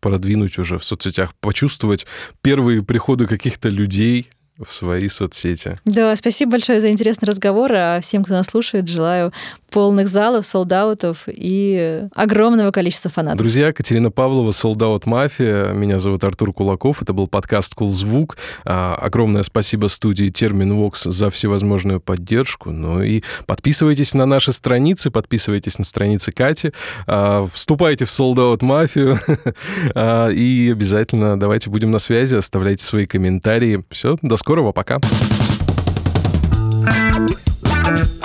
продвинуть уже в соцсетях, почувствовать первые приходы каких-то людей, в свои соцсети. Да, спасибо большое за интересный разговор. А всем, кто нас слушает, желаю полных залов, soldout ов и огромного количества фанатов. Друзья, Катерина Павлова, Soldout Mafia. Меня зовут Артур Кулаков. Это был подкаст Cool Звук. А, огромное спасибо студии Терменвокс за всевозможную поддержку. Ну и подписывайтесь на наши страницы, подписывайтесь на страницы Кати, а, вступайте в Soldout Мафию а, и обязательно давайте будем на связи, оставляйте свои комментарии. Все, до скорого, пока. thank you